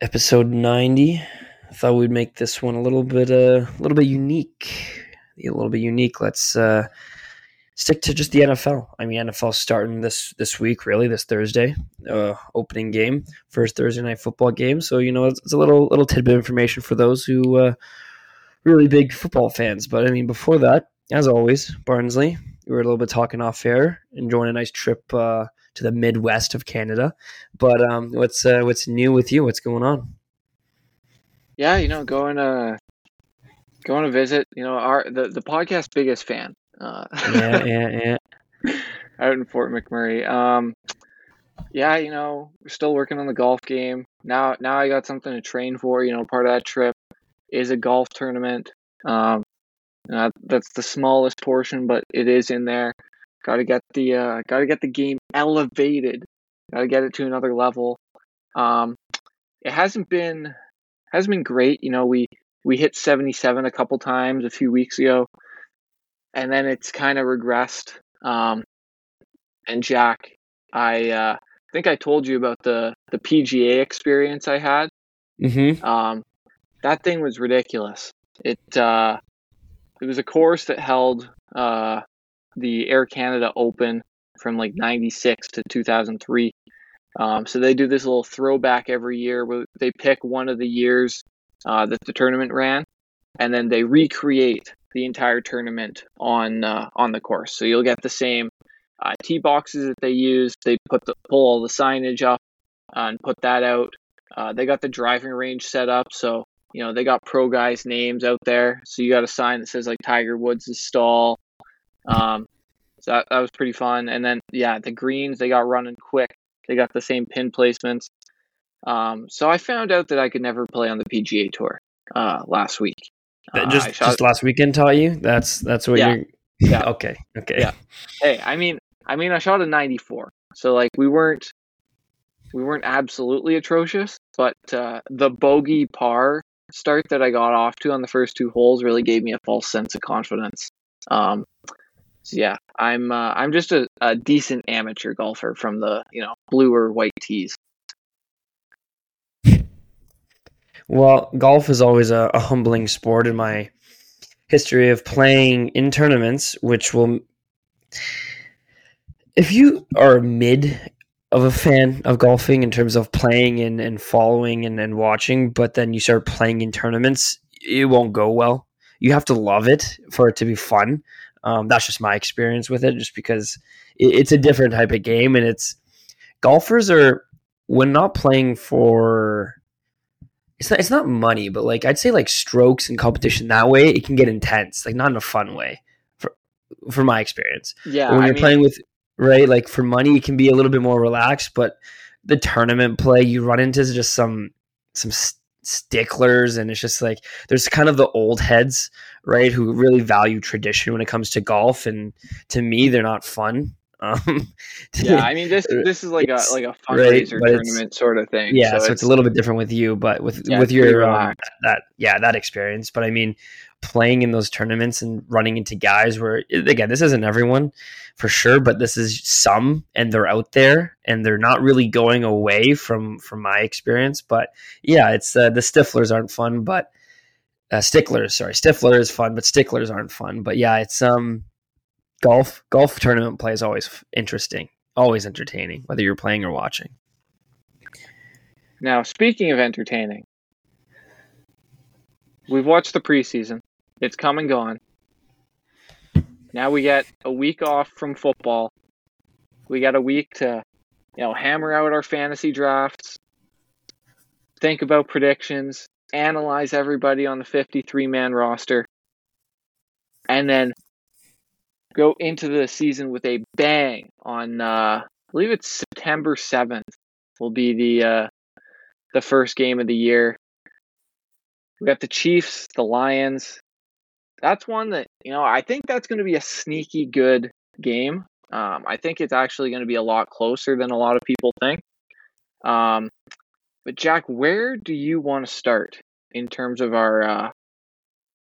episode 90. I thought we'd make this one a little bit uh, a little bit unique. A little bit unique. Let's uh, stick to just the NFL. I mean, NFL starting this this week, really, this Thursday, uh, opening game, first Thursday night football game. So you know, it's, it's a little little tidbit of information for those who uh, really big football fans. But I mean, before that, as always, Barnsley, we were a little bit talking off air, enjoying a nice trip uh, to the Midwest of Canada. But um, what's uh, what's new with you? What's going on? Yeah, you know, going to going to visit. You know, our the the podcast biggest fan. Uh, yeah, yeah, yeah. out in Fort McMurray. Um, yeah, you know, we're still working on the golf game. Now, now I got something to train for. You know, part of that trip is a golf tournament. Um, uh, that's the smallest portion, but it is in there. Got to get the uh, got to get the game elevated. Got to get it to another level. Um, it hasn't been hasn't been great. You know, we we hit 77 a couple times a few weeks ago, and then it's kind of regressed. Um, and Jack, I uh, think I told you about the the PGA experience I had. Mm-hmm. Um, that thing was ridiculous. It uh, it was a course that held uh, the Air Canada Open from like 96 to 2003. Um, so they do this little throwback every year where they pick one of the years uh, that the tournament ran, and then they recreate the entire tournament on uh, on the course. So you'll get the same uh, tee boxes that they use. They put the pull all the signage up uh, and put that out. Uh, they got the driving range set up, so you know they got pro guys' names out there. So you got a sign that says like Tiger Woods' stall. Um, so that, that was pretty fun. And then yeah, the greens they got running quick. They got the same pin placements. Um, so I found out that I could never play on the PGA Tour uh, last week. Uh, just shot, just last weekend taught you. That's that's what Yeah. you're. Yeah. Okay. Okay. Yeah. hey, I mean, I mean, I shot a 94, so like we weren't we weren't absolutely atrocious, but uh, the bogey par start that I got off to on the first two holes really gave me a false sense of confidence. Um, so yeah, I'm uh, I'm just a, a decent amateur golfer from the you know blue or white tees. Well, golf is always a, a humbling sport in my history of playing in tournaments, which will. If you are mid of a fan of golfing in terms of playing and, and following and, and watching, but then you start playing in tournaments, it won't go well. You have to love it for it to be fun. Um, that's just my experience with it, just because it, it's a different type of game, and it's golfers are when not playing for it's not it's not money, but like I'd say like strokes and competition that way, it can get intense, like not in a fun way, for for my experience. Yeah, But when I you're mean, playing with right, like for money, it can be a little bit more relaxed, but the tournament play, you run into is just some some sticklers, and it's just like there's kind of the old heads, right, who really value tradition when it comes to golf, and to me, they're not fun. Um, yeah, I mean this this is like a like a fundraiser it's- tournament sort of thing. yeah, so, it's, a little bit different with you, but with Yeah, with your um, that yeah that experience. But I mean, playing in those tournaments and running into guys where again, this isn't everyone for sure, but this is some, and they're out there and they're not really going away from from my experience. But yeah, it's uh, the stiflers aren't fun, but uh, sticklers, sorry, stifler is fun, but sticklers aren't fun. But yeah, it's um golf golf tournament play is always interesting, always entertaining, whether you're playing or watching. Now, speaking of entertaining, we've watched the preseason. It's come and gone. Now we get a week off from football. We got a week to, you know, hammer out our fantasy drafts, think about predictions, analyze everybody on the 53 man roster, and then go into the season with a bang on, uh, I believe it's September 7th, will be the, uh, the first game of the year. We got the Chiefs, the Lions. That's one that, you know, I think that's going to be a sneaky good game. Um, I think it's actually going to be a lot closer than a lot of people think. Um, but Jack, where do you want to start in terms of our uh,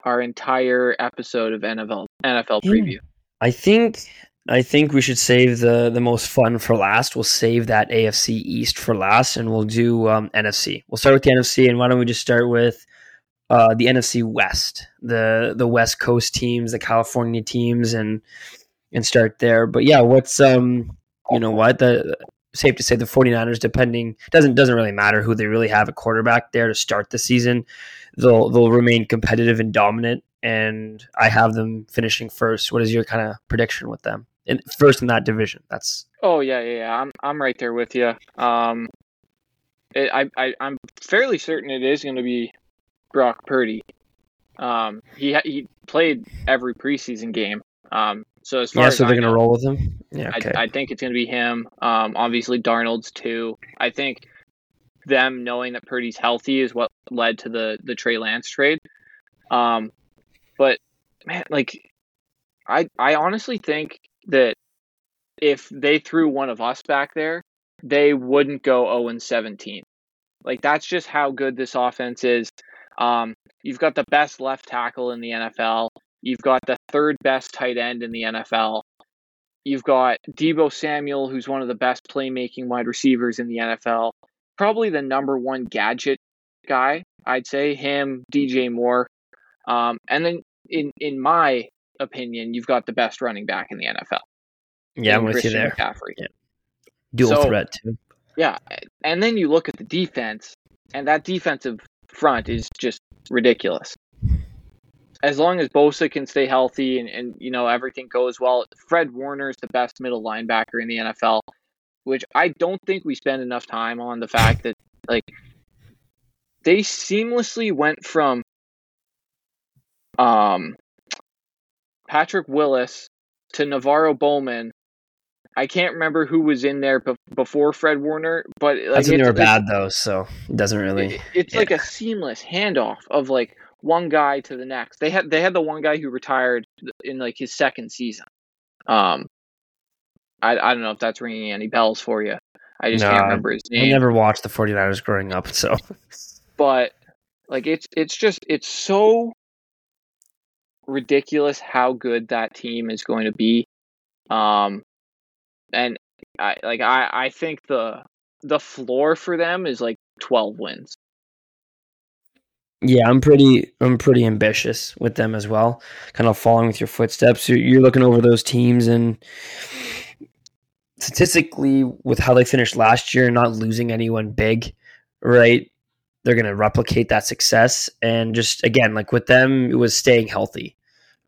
our entire episode of NFL NFL preview? I think I think we should save the the most fun for last. We'll save that AFC East for last, and we'll do um, NFC. We'll start with the NFC, and why don't we just start with uh, the NFC West, the the West Coast teams, the California teams, and and start there. But yeah, what's um you know what the safe to say the 49ers depending doesn't doesn't really matter who they really have a quarterback there to start the season they'll they'll remain competitive and dominant and I have them finishing first what is your kind of prediction with them and first in that division that's Oh yeah, yeah, yeah. I'm I'm right there with you. Um, it, I I I'm fairly certain it is going to be Brock Purdy. Um, he he played every preseason game. Um, so as far yeah as so they're I gonna know, roll with him yeah okay I, I think it's going to be him. Um, obviously Darnold's too. I think them knowing that Purdy's healthy is what led to the the Trey Lance trade. Um, but man, like I I honestly think that if they threw one of us back there, they wouldn't go 0 and 17. Like that's just how good this offense is. Um, you've got the best left tackle in the NFL. You've got the third best tight end in the NFL. You've got Deebo Samuel, who's one of the best playmaking wide receivers in the NFL. Probably the number one gadget guy, I'd say. Him, DJ Moore. Um, and then in in my opinion, you've got the best running back in the NFL. yeah I'm with Christian you there McCaffrey. dual So- threat too Yeah, and then you look at the defense, and that defensive front is just ridiculous. As long as Bosa can stay healthy and, and you know everything goes well, Fred Warner is the best middle linebacker in the NFL, which I don't think we spend enough time on the fact that like they seamlessly went from um Patrick Willis to NaVorro Bowman. I can't remember who was in there before Fred Warner, but like, that's when they were bad though so it doesn't really it- it's like a seamless handoff of like one guy to the next. They had they had the one guy who retired in like his second season. Um, I I don't know if that's ringing any bells for you. I just No, can't remember his name. I never watched the 49ers growing up so but like it's it's just it's so ridiculous how good that team is going to be. Um, and I like I I think the the floor for them is like twelve wins. Yeah, I'm pretty I'm pretty ambitious with them as well. Kind of following with your footsteps. You're, looking over those teams and statistically with how they finished last year not losing anyone big, right? They're going to replicate that success and just again like with them it was staying healthy,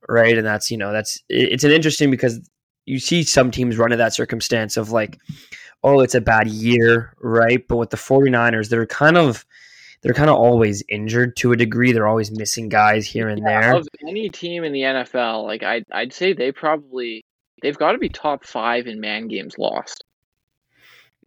right? And that's, you know, that's it's an interesting because you see some teams run into that circumstance of like oh, it's a bad year, right? But with the 49ers, they're kind of they're kind of always injured to a degree. They're always missing guys here and there. Of any team in the NFL, like I I'd say they probably they've got to be top five in man games lost.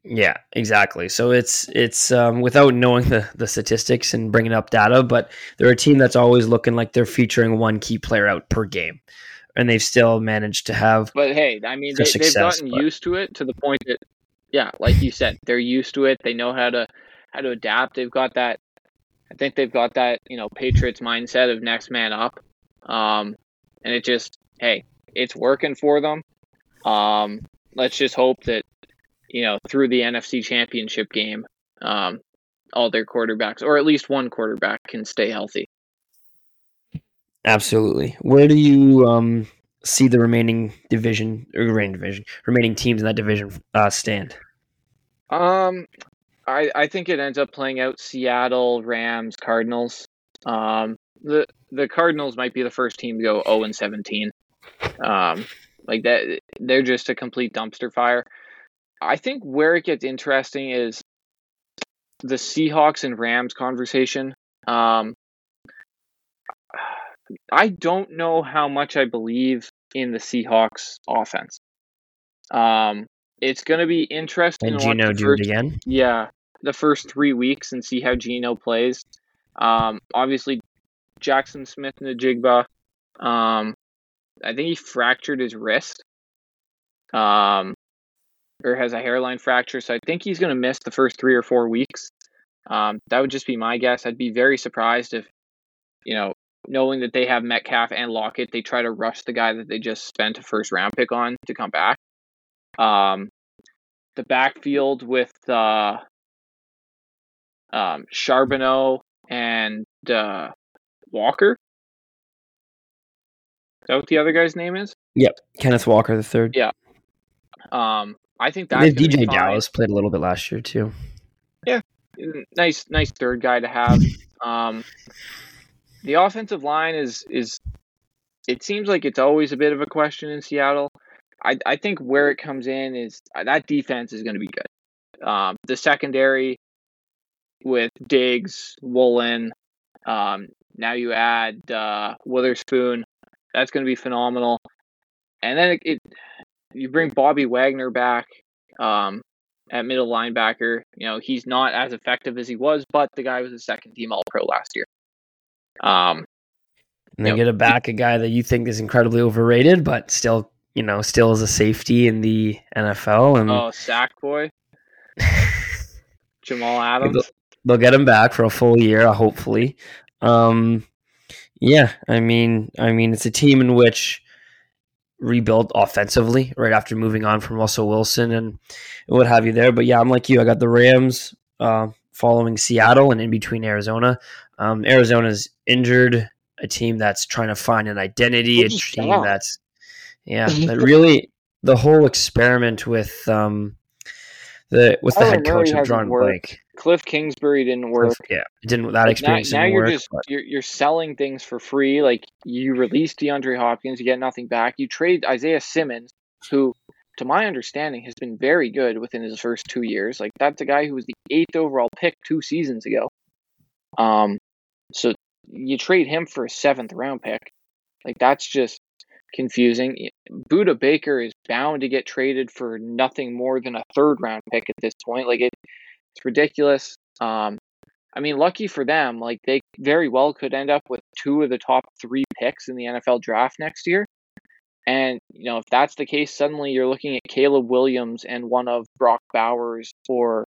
Yeah, exactly. So it's it's um, without knowing the the statistics and bringing up data, but they're a team that's always looking like they're featuring one key player out per game, and they've still managed to have. But hey, I mean they, they've gotten but- used to it to the point that yeah, like you said, they're used to it. They know how to how to adapt. They've got that. I think they've got that you know Patriots mindset of next man up, um, and it just hey, it's working for them. Um, let's just hope that you know through the NFC Championship game, um, all their quarterbacks or at least one quarterback can stay healthy. Absolutely. Where do you um, see the remaining division or remaining division, remaining teams in that division uh, stand? Um, I I think it ends up playing out Seattle, Rams, Cardinals. Um, the the Cardinals might be the first team to go zero and seventeen. Um, like that, they're just a complete dumpster fire. I think where it gets interesting is the Seahawks and Rams conversation. Um, I don't know how much I believe in the Seahawks offense. Um, it's going to be interesting. And Geno do first- it again? yeah, the first three weeks and see how Geno plays. Um, obviously, Jaxon Smith-Njigba. Um, I think he fractured his wrist. Um, or has a hairline fracture, so I think he's going to miss the first three or four weeks. Um, that would just be my guess. I'd be very surprised if, you know, knowing that they have Metcalf and Lockett, they try to rush the guy that they just spent a first round pick on to come back. Um, the backfield with uh, um, Charbonnet and uh, Walker. Is that what the other guy's name is? Yep, Kenneth Walker the third. Yeah. Um, I think that that's then be DJ. Dallas played a little bit last year too. Yeah, nice nice third guy to have. Um, the offensive line is is it seems like it's always a bit of a question in Seattle. I I think where it comes in is uh, that defense is going to be good. Um, the secondary with Diggs, Woolen, um, now you add uh, Witherspoon, that's going to be phenomenal. And then it, it you bring Bobby Wagner back. Um, at middle linebacker. You know, he's not as effective as he was, but the guy was a second team All Pro last year. Um, And they Yep. get a back a guy that you think is incredibly overrated, but still, you know, still is a safety in the NFL. And oh, sack boy, Jamal Adams. they'll get him back for a full year, hopefully. Um, yeah, I mean, I mean, it's a team in which rebuilt offensively right after moving on from Russell Wilson and what have you there. But yeah, I'm like you. I got the Rams uh, following Seattle and in between Arizona. Um, Arizona's injured, a team that's trying to find an identity, a team that's yeah, that really the whole experiment with um the with the head coach of John. Blake. Kliff Kingsbury didn't work. Yeah, didn't that now, experience now didn't you're work. just but- you're you're selling things for free. Like you release DeAndre Hopkins, you get nothing back. You trade Isaiah Simmons, who, to my understanding, has been very good within his first two years. Like that's a guy who was the eighth overall pick two seasons ago. Um, so you trade him for a seventh round pick. Like that's just confusing. Budda Baker is bound to get traded for nothing more than a third round pick at this point. Like it, it's ridiculous. Um, I mean, lucky for them, like they very well could end up with two of the top three picks in the NFL draft next year. And you know, if that's the case, suddenly you're looking at Caleb Williams and one of Brock Bowers or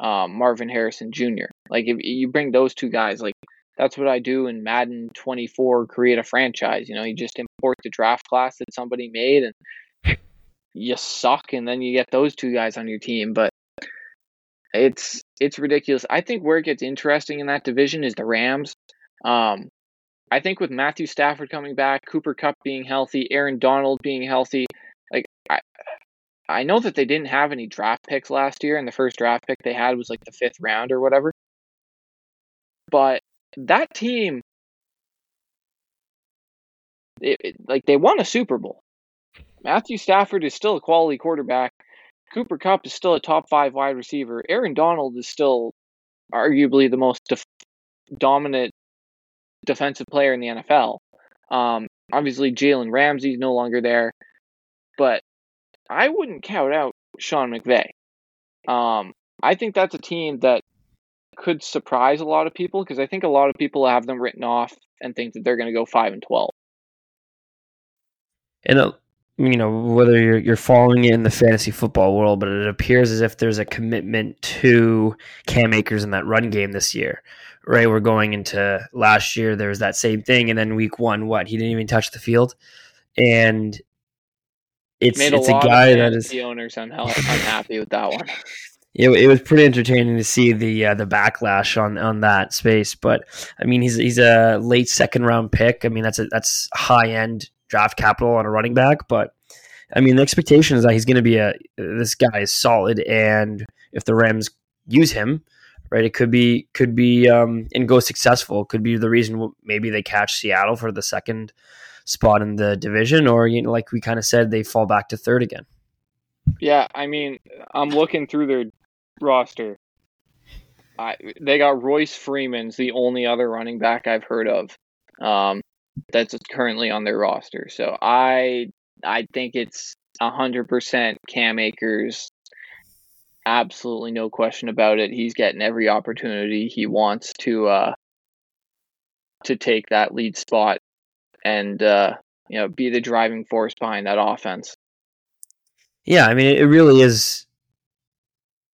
um, Marvin Harrison Jr. Like if you bring those two guys, like that's what I do in Madden 24, create a franchise. You know, you just import the draft class that somebody made, and you suck, and then you get those two guys on your team. But it's it's ridiculous. I think where it gets interesting in that division is the Rams. Um, I think with Matthew Stafford coming back, Cooper Kupp being healthy, Aaron Donald being healthy, like I I know that they didn't have any draft picks last year, and the first draft pick they had was like the fifth round or whatever. But that team, it, it- like they won a Super Bowl. Matthew Stafford is still a quality quarterback. Cooper Kupp is still a top five wide receiver. Aaron Donald is still arguably the most def- dominant defensive player in the NFL. Um, obviously, Jalen Ramsey's no longer there, but I wouldn't count out Sean McVay. Um, I think that's a team that could surprise a lot of people because I think a lot of people have them written off and think that they're going to go five and twelve. and uh, you know whether you're you're following it in the fantasy football world, but it appears as if there's a commitment to Cam Akers in that run game this year. Right, we're going into last year. There was that same thing, and then week one, what he didn't even touch the field, and it's Made a it's a lot guy that is the owners unhappy with that one. it, it was pretty entertaining to see the uh, the backlash on on that space. But I mean, he's he's a late second round pick. I mean, that's a that's high end draft capital on a running back. But I mean, the expectation is that he's going to be a this guy is solid, and if the Rams use him. Right, it could be could be um, and go successful. Could be the reason maybe they catch Seattle for the second spot in the division, or you know, like we kind of said, they fall back to third again. Yeah, I mean, I'm looking through their roster. I they got Royce Freeman's the only other running back I've heard of, um, that's currently on their roster. So I I think it's hundred percent Cam Akers. Absolutely no question about it. He's getting every opportunity he wants to uh to take that lead spot and uh you know be the driving force behind that offense. Yeah, I mean, it really is.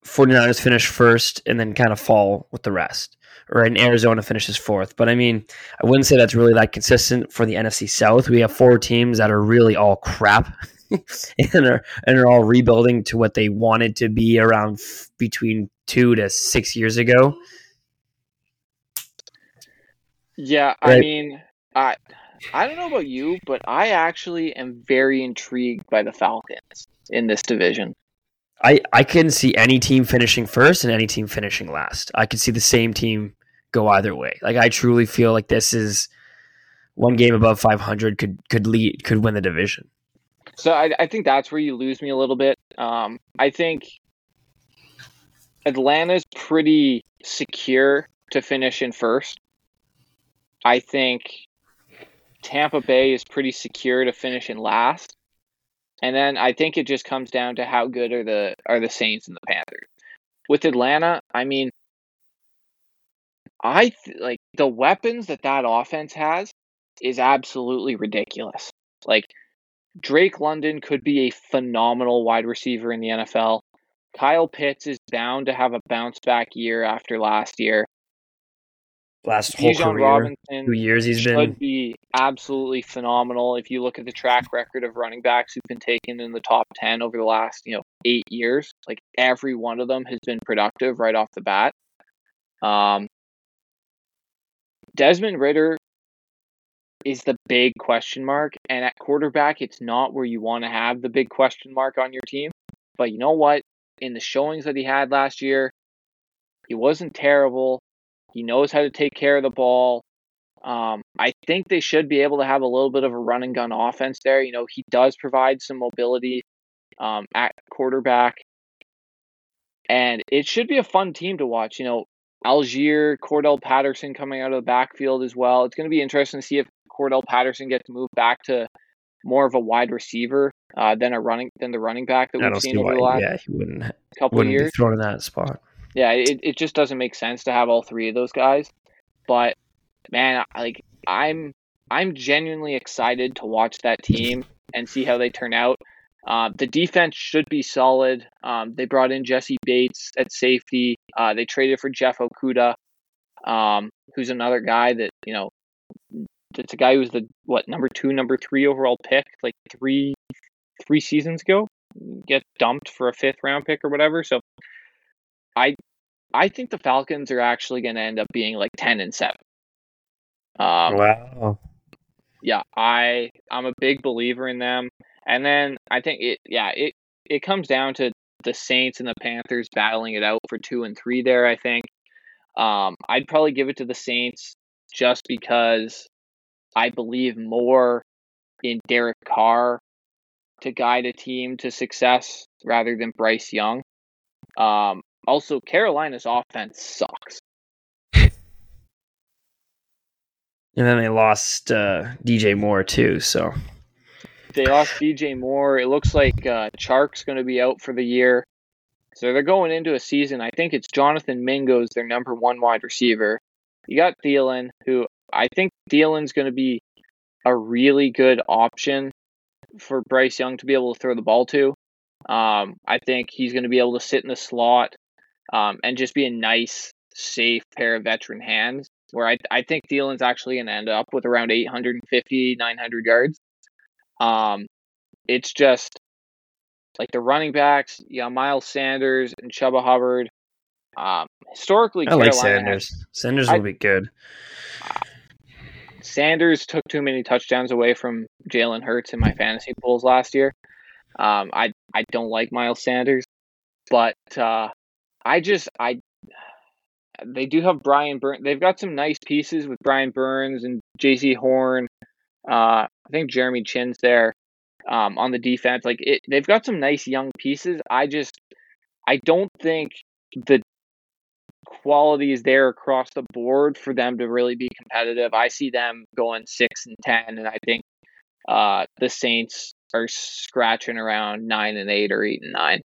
49ers finish first and then kind of fall with the rest. Or in Arizona finishes fourth. But I mean, I wouldn't say that's really that consistent for the NFC South. We have four teams that are really all crap and are and are all rebuilding to what they wanted to be around f- between two to six years ago. Yeah, I mean, I I don't know about you, but I actually am very intrigued by the Falcons in this division. I, I can see any team finishing first and any team finishing last. I could see the same team go either way. Like I truly feel like this is one game above 500 could could lead could win the division. So I, I think that's where you lose me a little bit. Um, I think Atlanta's pretty secure to finish in first. I think Tampa Bay is pretty secure to finish in last. And then I think it just comes down to how good are the are the Saints and the Panthers. With Atlanta, I mean, I th- like the weapons that that offense has is absolutely ridiculous. Like Drake London could be a phenomenal wide receiver in the NFL. Kyle Pitts is bound to have a bounce back year after last year last whole Bijan career, Robinson two years he's should been be absolutely phenomenal. If you look at the track record of running backs who've been taken in the top ten over the last you know eight years, like every one of them has been productive right off the bat. Um, Desmond Ridder is the big question mark, and at quarterback, it's not where you want to have the big question mark on your team. But you know what? In the showings that he had last year, he wasn't terrible. He knows how to take care of the ball. Um, I think they should be able to have a little bit of a run and gun offense there. You know, he does provide some mobility um, at quarterback, and it should be a fun team to watch. You know, Allgeier, Cordarrelle Patterson coming out of the backfield as well. It's going to be interesting to see if Cordarrelle Patterson gets moved back to more of a wide receiver uh, than a running than the running back that we've seen over why, the last yeah, he wouldn't, couple wouldn't years. Be thrown in that spot. Yeah, it, it just doesn't make sense to have all three of those guys. But man, like I'm I'm genuinely excited to watch that team and see how they turn out. Uh, the defense should be solid. Um, they brought in Jessie Bates at safety. Uh, they traded for Jeff Okudah, um, who's another guy that you know, it's a guy who's the what number two, number three overall pick, like three three seasons ago, get dumped for a fifth round pick or whatever. So I I think the Falcons are actually going to end up being like ten and seven. Um, wow. Yeah, I I'm a big believer in them, and then I think it yeah it it comes down to the Saints and the Panthers battling it out for two and three there. I think um, I'd probably give it to the Saints just because I believe more in Derek Carr to guide a team to success rather than Bryce Young. Um, also, Carolina's offense sucks. And then they lost uh, DJ Moore too. So they lost DJ Moore. It looks like uh, Chark's going to be out for the year. So they're going into a season. I think it's Jonathan Mingo's their number one wide receiver. You got Thielen, who I think Thielen's going to be a really good option for Bryce Young to be able to throw the ball to. Um, I think he's going to be able to sit in the slot um, and just be a nice, safe pair of veteran hands. Where I, I think Thielen's actually going to end up with around 850, 900 yards. Um, it's just like the running backs, yeah, Miles Sanders and Chuba Hubbard. Um, historically, I Carolina like Sanders. Has, Sanders will I, be good. Sanders took too many touchdowns away from Jalen Hurts in my fantasy pools last year. Um, I I don't like Miles Sanders, but uh, I just I they do have Brian Burns. They've got some nice pieces with Brian Burns and Jaycee Horn. Uh, I think Jeremy Chinn's there um, on the defense. Like it, they've got some nice young pieces. I just I don't think the quality is there across the board for them to really be competitive. I see them going six and ten, and I think uh, the Saints are scratching around nine and eight or eight and nine.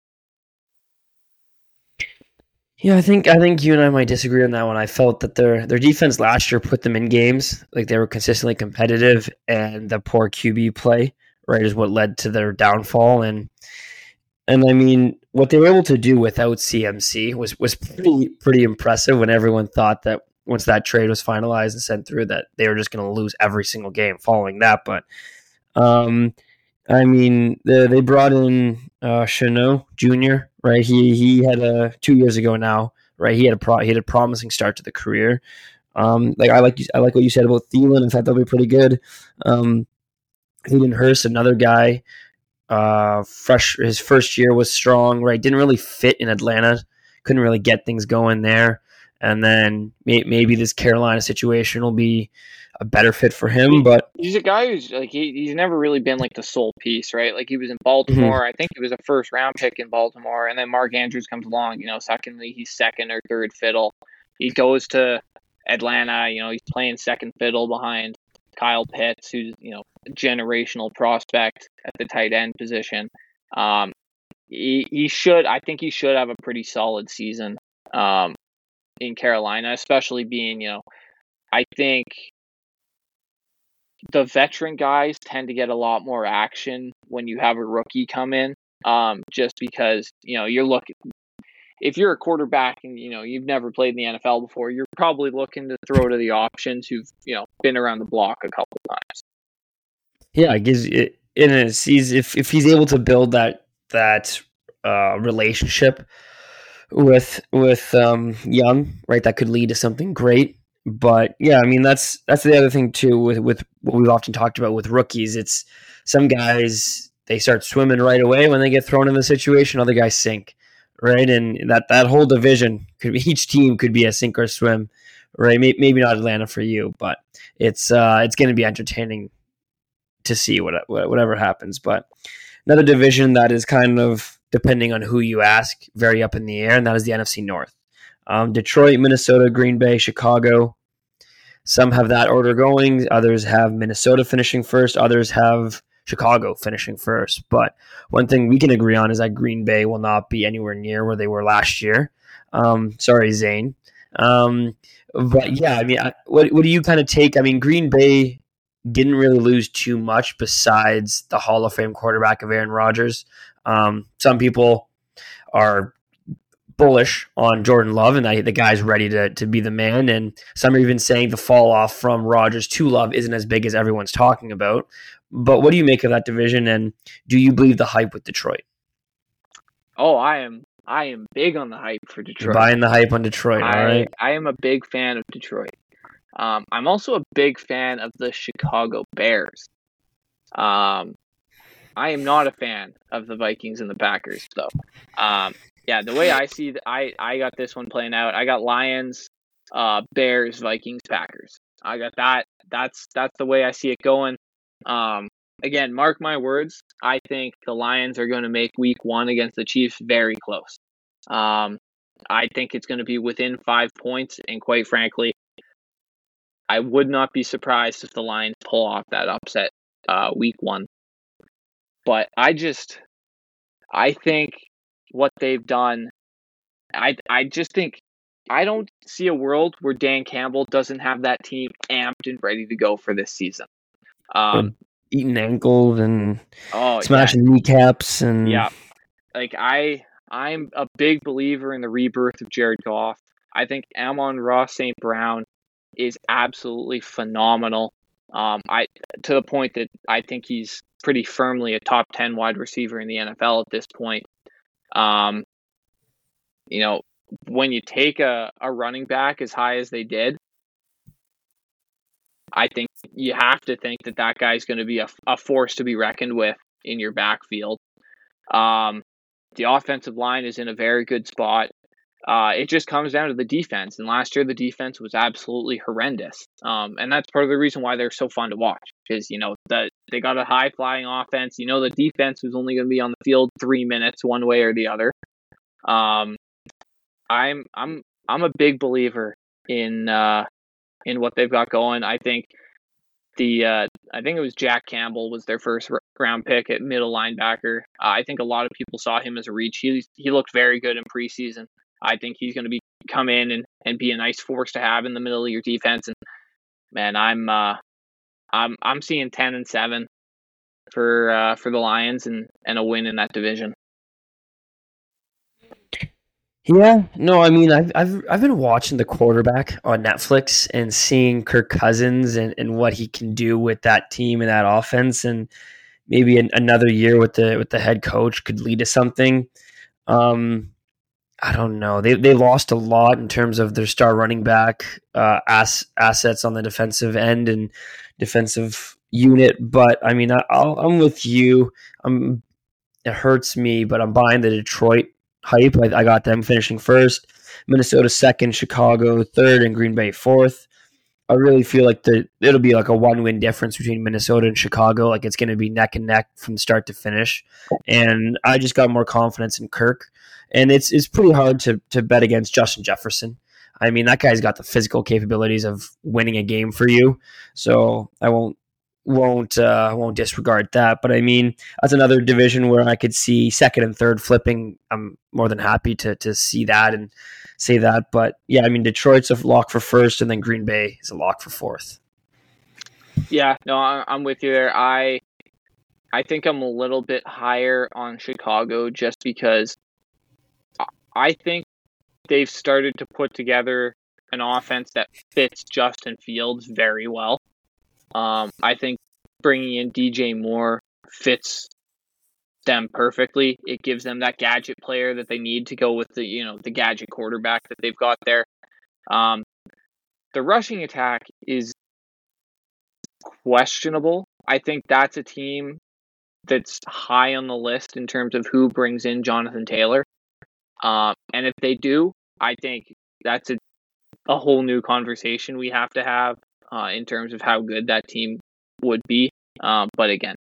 Yeah, I think I think you and I might disagree on that one. I felt that their their defense last year put them in games, like they were consistently competitive, and the poor QB play, right, is what led to their downfall. And and I mean, what they were able to do without CMC was was pretty pretty impressive. When everyone thought that once that trade was finalized and sent through, that they were just going to lose every single game following that. But um, I mean, the, they brought in uh, Shenault Jr. Right, he he had a two years ago now. Right, he had a pro, he had a promising start to the career. Um, like I like I like what you said about Thielen. I thought that'll be pretty good. Um, Hayden Hurst, another guy uh, fresh his first year was strong, right? Didn't really fit in Atlanta, couldn't really get things going there. And then may, maybe this Carolina situation will be a better fit for him. But he's a guy who's like he, he's never really been like the sole piece, right? Like he was in Baltimore. Mm-hmm. I think he was a first round pick in Baltimore, and then Mark Andrews comes along. You know, secondly he's second or third fiddle. He goes to Atlanta. You know, he's playing second fiddle behind Kyle Pitts, who's you know generational prospect at the tight end position. Um, he, he should, I think he should have a pretty solid season um, in Carolina, especially being, you know, I think the veteran guys tend to get a lot more action when you have a rookie come in, um, just because, you know, you're looking, if you're a quarterback and you know you've never played in the NFL before, you're probably looking to throw to the options who've you know been around the block a couple times. Yeah, it gives it in a he's if if he's able to build that that uh, relationship with with um, Young, right, that could lead to something great. But yeah, I mean that's that's the other thing too with with what we've often talked about with rookies. It's some guys they start swimming right away when they get thrown in the situation. Other guys sink right? And that that whole division could be each team could be a sink or swim, right? Maybe not Atlanta for you, but it's uh, it's going to be entertaining to see what, whatever happens. But another division that is kind of depending on who you ask, very up in the air, and that is the NFC North. Um, Detroit, Minnesota, Green Bay, Chicago. Some have that order going. Others have Minnesota finishing first. Others have Chicago finishing first. But one thing we can agree on is that Green Bay will not be anywhere near where they were last year. Um, sorry, Zane. Um, but yeah, I mean, I, what what do you kind of take? I mean, Green Bay didn't really lose too much besides the Hall of Fame quarterback of Aaron Rodgers. Um, some people are bullish on Jordan Love and that the guy's ready to, to be the man. And some are even saying the fall off from Rodgers to Love isn't as big as everyone's talking about. But what do you make of that division, and do you believe the hype with Detroit? Oh, I am. I am big on the hype for Detroit. You're buying the hype on Detroit. I, all right. I am a big fan of Detroit. Um, I'm also a big fan of the Chicago Bears. Um, I am not a fan of the Vikings and the Packers, though. Um, yeah, the way I see, the, I I got this one playing out. I got Lions, uh, Bears, Vikings, Packers. I got that. That's that's the way I see it going. Um, again, mark my words. I think the Lions are going to make Week One against the Chiefs very close. Um, I think it's going to be within five points, and quite frankly, I would not be surprised if the Lions pull off that upset uh, Week One. But I just, I think what they've done, I I just think I don't see a world where Dan Campbell doesn't have that team amped and ready to go for this season. Um, eating ankles and oh, smashing yeah. kneecaps and yeah, like I I'm a big believer in the rebirth of Jared Goff. I think Amon-Ra St. Brown is absolutely phenomenal. Um, I to the point that I think he's pretty firmly a top ten wide receiver in the NFL at this point. Um, you know, when you take a, a running back as high as they did, I think you have to think that that guy's going to be a, a force to be reckoned with in your backfield. Um, the offensive line is in a very good spot. Uh, it just comes down to the defense. And last year, the defense was absolutely horrendous. Um, and that's part of the reason why they're so fun to watch because, you know, the, they got a high flying offense. You know, the defense was only going to be on the field three minutes, one way or the other. Um, I'm, I'm, I'm a big believer in, uh, in what they've got going. I think the uh, I think it was Jack Campbell was their first round pick at middle linebacker. Uh, I think a lot of people saw him as a reach. He he looked very good in preseason. I think he's going to be come in and, and be a nice force to have in the middle of your defense. And man, I'm uh, I'm I'm seeing ten and seven for uh, for the Lions and and a win in that division. Yeah, no, I mean, I've I've I've been watching the quarterback on Netflix and seeing Kirk Cousins and, and what he can do with that team and that offense, and maybe an, another year with the with the head coach could lead to something. Um, I don't know. They they lost a lot in terms of their star running back uh, ass, assets on the defensive end and defensive unit, but I mean, I, am with you. I'm. It hurts me, but I'm buying the Detroit hype. I, I got them finishing first, Minnesota second, Chicago third, and Green Bay fourth. I really feel like the it'll be like a one win difference between Minnesota and Chicago. Like it's going to be neck and neck from start to finish. And I just got more confidence in Kirk. And it's it's pretty hard to to bet against Justin Jefferson. I mean, that guy's got the physical capabilities of winning a game for you. So I won't won't uh, won't disregard that. But I mean, that's another division where I could see second and third flipping. I'm more than happy to to see that and say that. But yeah, I mean, Detroit's a lock for first, and then Green Bay is a lock for fourth. Yeah, no, I'm with you there. I I think I'm a little bit higher on Chicago just because I think they've started to put together an offense that fits Justin Fields very well. Um, I think bringing in DJ Moore fits them perfectly. It gives them that gadget player that they need to go with the you know the gadget quarterback that they've got there. Um, the rushing attack is questionable. I think that's a team that's high on the list in terms of who brings in Jonathan Taylor. Um, and if they do, I think that's a, a whole new conversation we have to have uh, in terms of how good that team would be. Um, but again,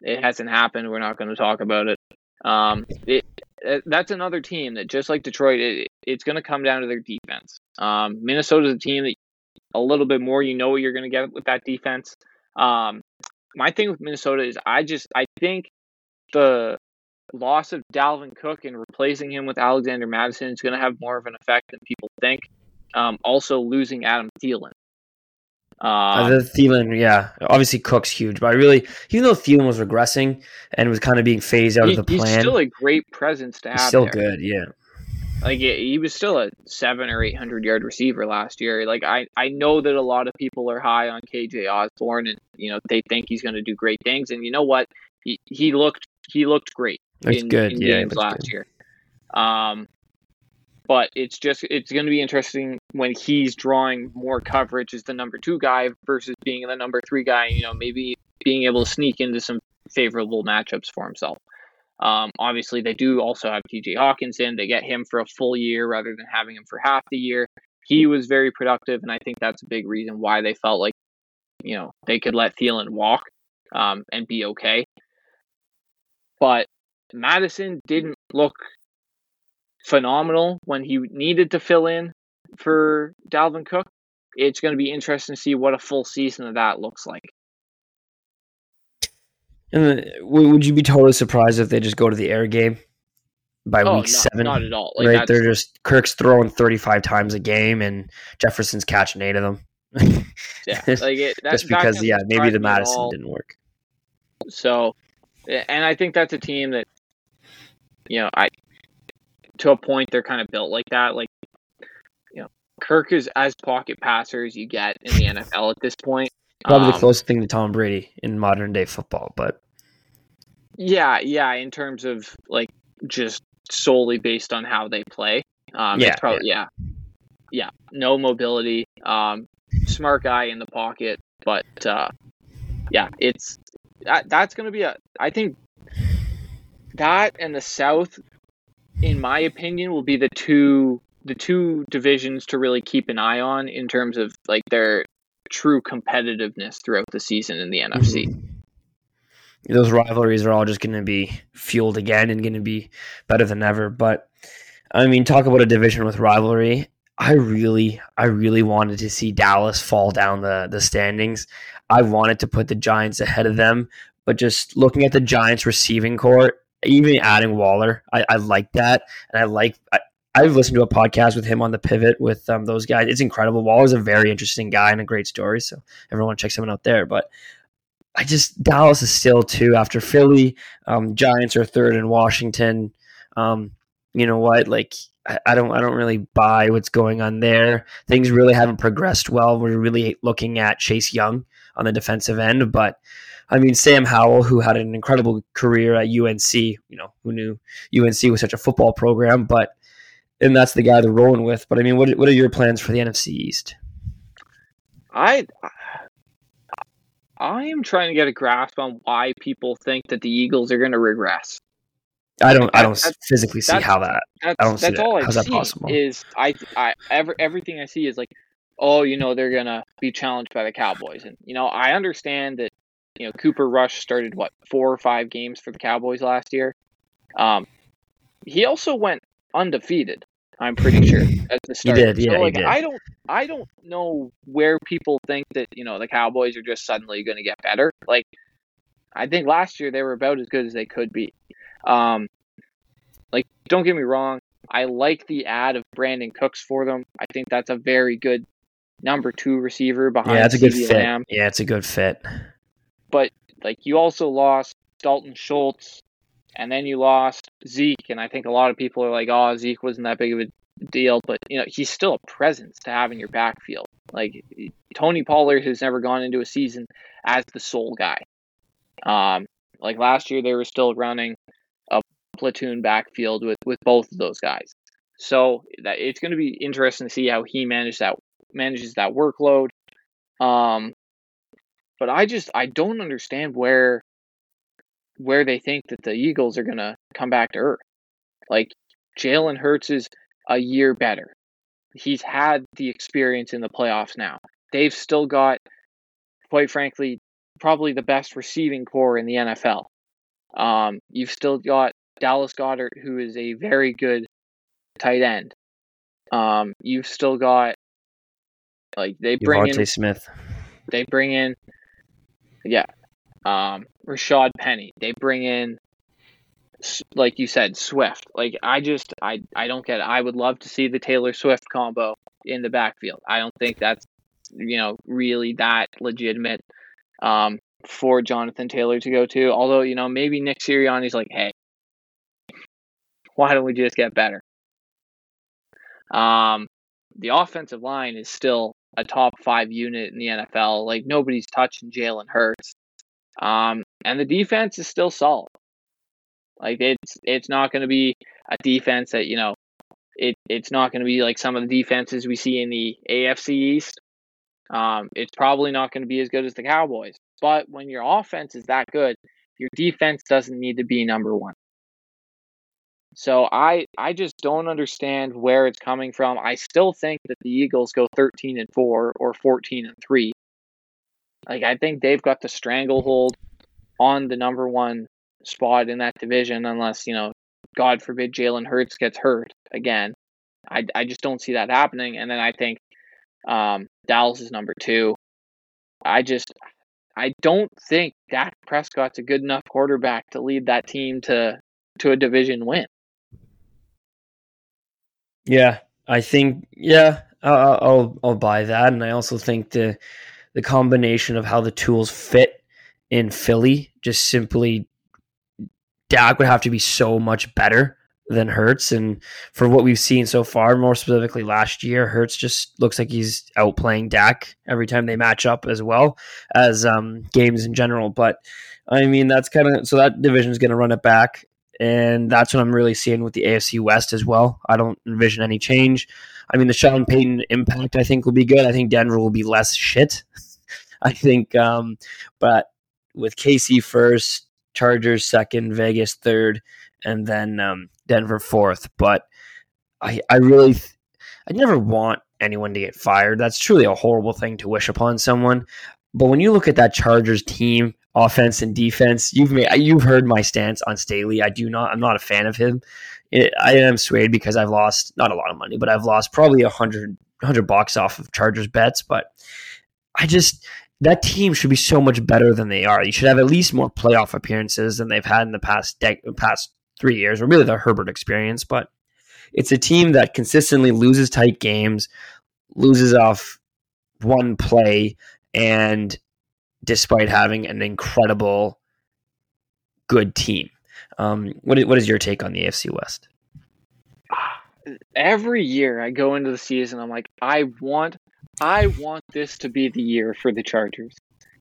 it hasn't happened. We're not going to talk about it. Um, it, it, that's another team that just like Detroit, it, it's going to come down to their defense. Um, Minnesota's a team that a little bit more you know what you're going to get with that defense. Um, my thing with Minnesota is I just I think the loss of Dalvin Cook and replacing him with Alexander Mattison is going to have more of an effect than people think. Um, also losing Adam Thielen. Uh, the Thielen, yeah, obviously Cook's huge, but I really, even though Thielen was regressing and was kind of being phased out he, of the plan, he's still a great presence to have. still there. good, yeah. Like he was still a seven or eight hundred yard receiver last year. Like I, I know that a lot of people are high on KJ Osborn, and you know they think he's going to do great things. And you know what? He he looked he looked great That's in, good. in yeah, games last good. year. Um, but it's just it's going to be interesting when he's drawing more coverage as the number two guy versus being the number three guy. You know, maybe being able to sneak into some favorable matchups for himself. Um, obviously, they do also have TJ Hockenson. They get him for a full year rather than having him for half the year. He was very productive, and I think that's a big reason why they felt like, you know, they could let Thielen walk um, and be okay. But Mattison didn't look phenomenal when he needed to fill in for Dalvin Cook. It's going to be interesting to see what a full season of that looks like. And would you be totally surprised if they just go to the air game by oh, week not, seven? Not at all. Like right? They're just Kirk's throwing thirty-five times a game, and Jefferson's catching eight of them. yeah, like it, that, just because yeah, maybe the Mattison didn't work. So, and I think that's a team that, you know, I to a point they're kind of built like that. Like, you know, Kirk is as pocket passer as you get in the NFL at this point. Probably um, the closest thing to Tom Brady in modern day football, but yeah, yeah, in terms of like just solely based on how they play. Um, yeah, probably, yeah, yeah, yeah, no mobility. Um, smart guy in the pocket, but uh, yeah, it's that, that's going to be a. I think that and the South in my opinion, will be the two the two divisions to really keep an eye on in terms of like their true competitiveness throughout the season in the NFC. Mm-hmm. Those rivalries are all just going to be fueled again and going to be better than ever. But I mean, talk about a division with rivalry. I really, I really wanted to see Dallas fall down the the standings. I wanted to put the Giants ahead of them, but just looking at the Giants receiving corps, even adding Waller, I, I like that, and I like. I, I've listened to a podcast with him on the pivot with um, those guys. It's incredible. Waller's a very interesting guy and a great story. So everyone check someone out there. But I just Dallas is still two after Philly. Um, Giants are third in Washington. Um, you know what, like I, I don't I don't really buy what's going on there. Things really haven't progressed well. We're really looking at Chase Young on the defensive end, but I mean Sam Howell, who had an incredible career at UNC, you know, who knew UNC was such a football program, but and that's the guy they're rolling with. But I mean, what what are your plans for the NFC East? I I am trying to get a grasp on why people think that the Eagles are going to regress. I don't. I don't physically see how that. That's, I don't that's see all that. I How's that possible? is I I ever everything I see is like, oh, you know, they're gonna be challenged by the Cowboys, and you know, I understand that. You know, Cooper Rush started what four or five games for the Cowboys last year. Um, he also went undefeated. I'm pretty sure at the start. did, yeah, so, he like, did. I don't, I don't know where people think that you know the Cowboys are just suddenly going to get better. Like, I think last year they were about as good as they could be. Um, like, don't get me wrong, I like the ad of Brandin Cooks for them. I think that's a very good number two receiver behind. Yeah, that's a good fit. Lamb. Yeah, it's a good fit. But like, you also lost Dalton Schultz, and then you lost Zeke, and I think a lot of people are like, "Oh, Zeke wasn't that big of a deal," but you know, he's still a presence to have in your backfield. Like Tony Pollard has never gone into a season as the sole guy. Um, like last year, they were still running a platoon backfield with with both of those guys. So that it's going to be interesting to see how he manages that manages that workload. Um, but I just I don't understand where where they think that the Eagles are going to come back to earth. Like Jalen Hurts is a year better. He's had the experience in the playoffs now. They've still got, quite frankly, probably the best receiving core in the NFL. Um, you've still got Dallas Goedert, who is a very good tight end. Um, you've still got like they bring in Smith. they bring in yeah. Um rashad penny. They bring in like you said swift. Like i just i i don't get it. I would love to see the taylor swift combo in the backfield. I don't think that's you know really that legitimate um for jonathan taylor to go to. Although you know maybe nick sirianni's like hey why don't we just get better? Um the offensive line is still a top five unit in the NFL. Like nobody's touching Jalen Hurts. Um, and the defense is still solid. Like it's it's not going to be a defense that you know it it's not going to be like some of the defenses we see in the AFC East. Um, it's probably not going to be as good as the Cowboys. But when your offense is that good, your defense doesn't need to be number one. So I I just don't understand where it's coming from. I still think that the Eagles go 13 and 4 or 14 and 3. Like I think they've got the stranglehold on the number 1 spot in that division unless, you know, god forbid Jalen Hurts gets hurt again. I I just don't see that happening and then I think um Dallas is number 2. I just I don't think Dak Prescott's a good enough quarterback to lead that team to to a division win. Yeah, I think yeah, I'll, I'll I'll buy that, and I also think the the combination of how the tools fit in Philly just simply Dak would have to be so much better than Hurts, and for what we've seen so far, more specifically last year, Hurts just looks like he's outplaying Dak every time they match up, as well as um, games in general. But I mean, that's kind of so that division is going to run it back and that's what I'm really seeing with the AFC West as well. I don't envision any change. I mean, the Sean Payton impact I think will be good. I think Denver will be less shit. I think, um, but with KC first, Chargers second, Vegas third, and then um, Denver fourth. But I, I really, th- I never want anyone to get fired. That's truly a horrible thing to wish upon someone. But when you look at that Chargers team, offense and defense, you've made you've heard my stance on Staley. I do not. I'm not a fan of him. It, I am swayed because I've lost not a lot of money, but I've lost probably a hundred hundred bucks off of Chargers bets. But I just that team should be so much better than they are. You should have at least more playoff appearances than they've had in the past de- past three years, or really the Herbert experience. But it's a team that consistently loses tight games, loses off one play, and despite having an incredible good team. Um, what is, what is your take on the AFC West? every year I go into the season, I'm like, I want, I want this to be the year for the Chargers.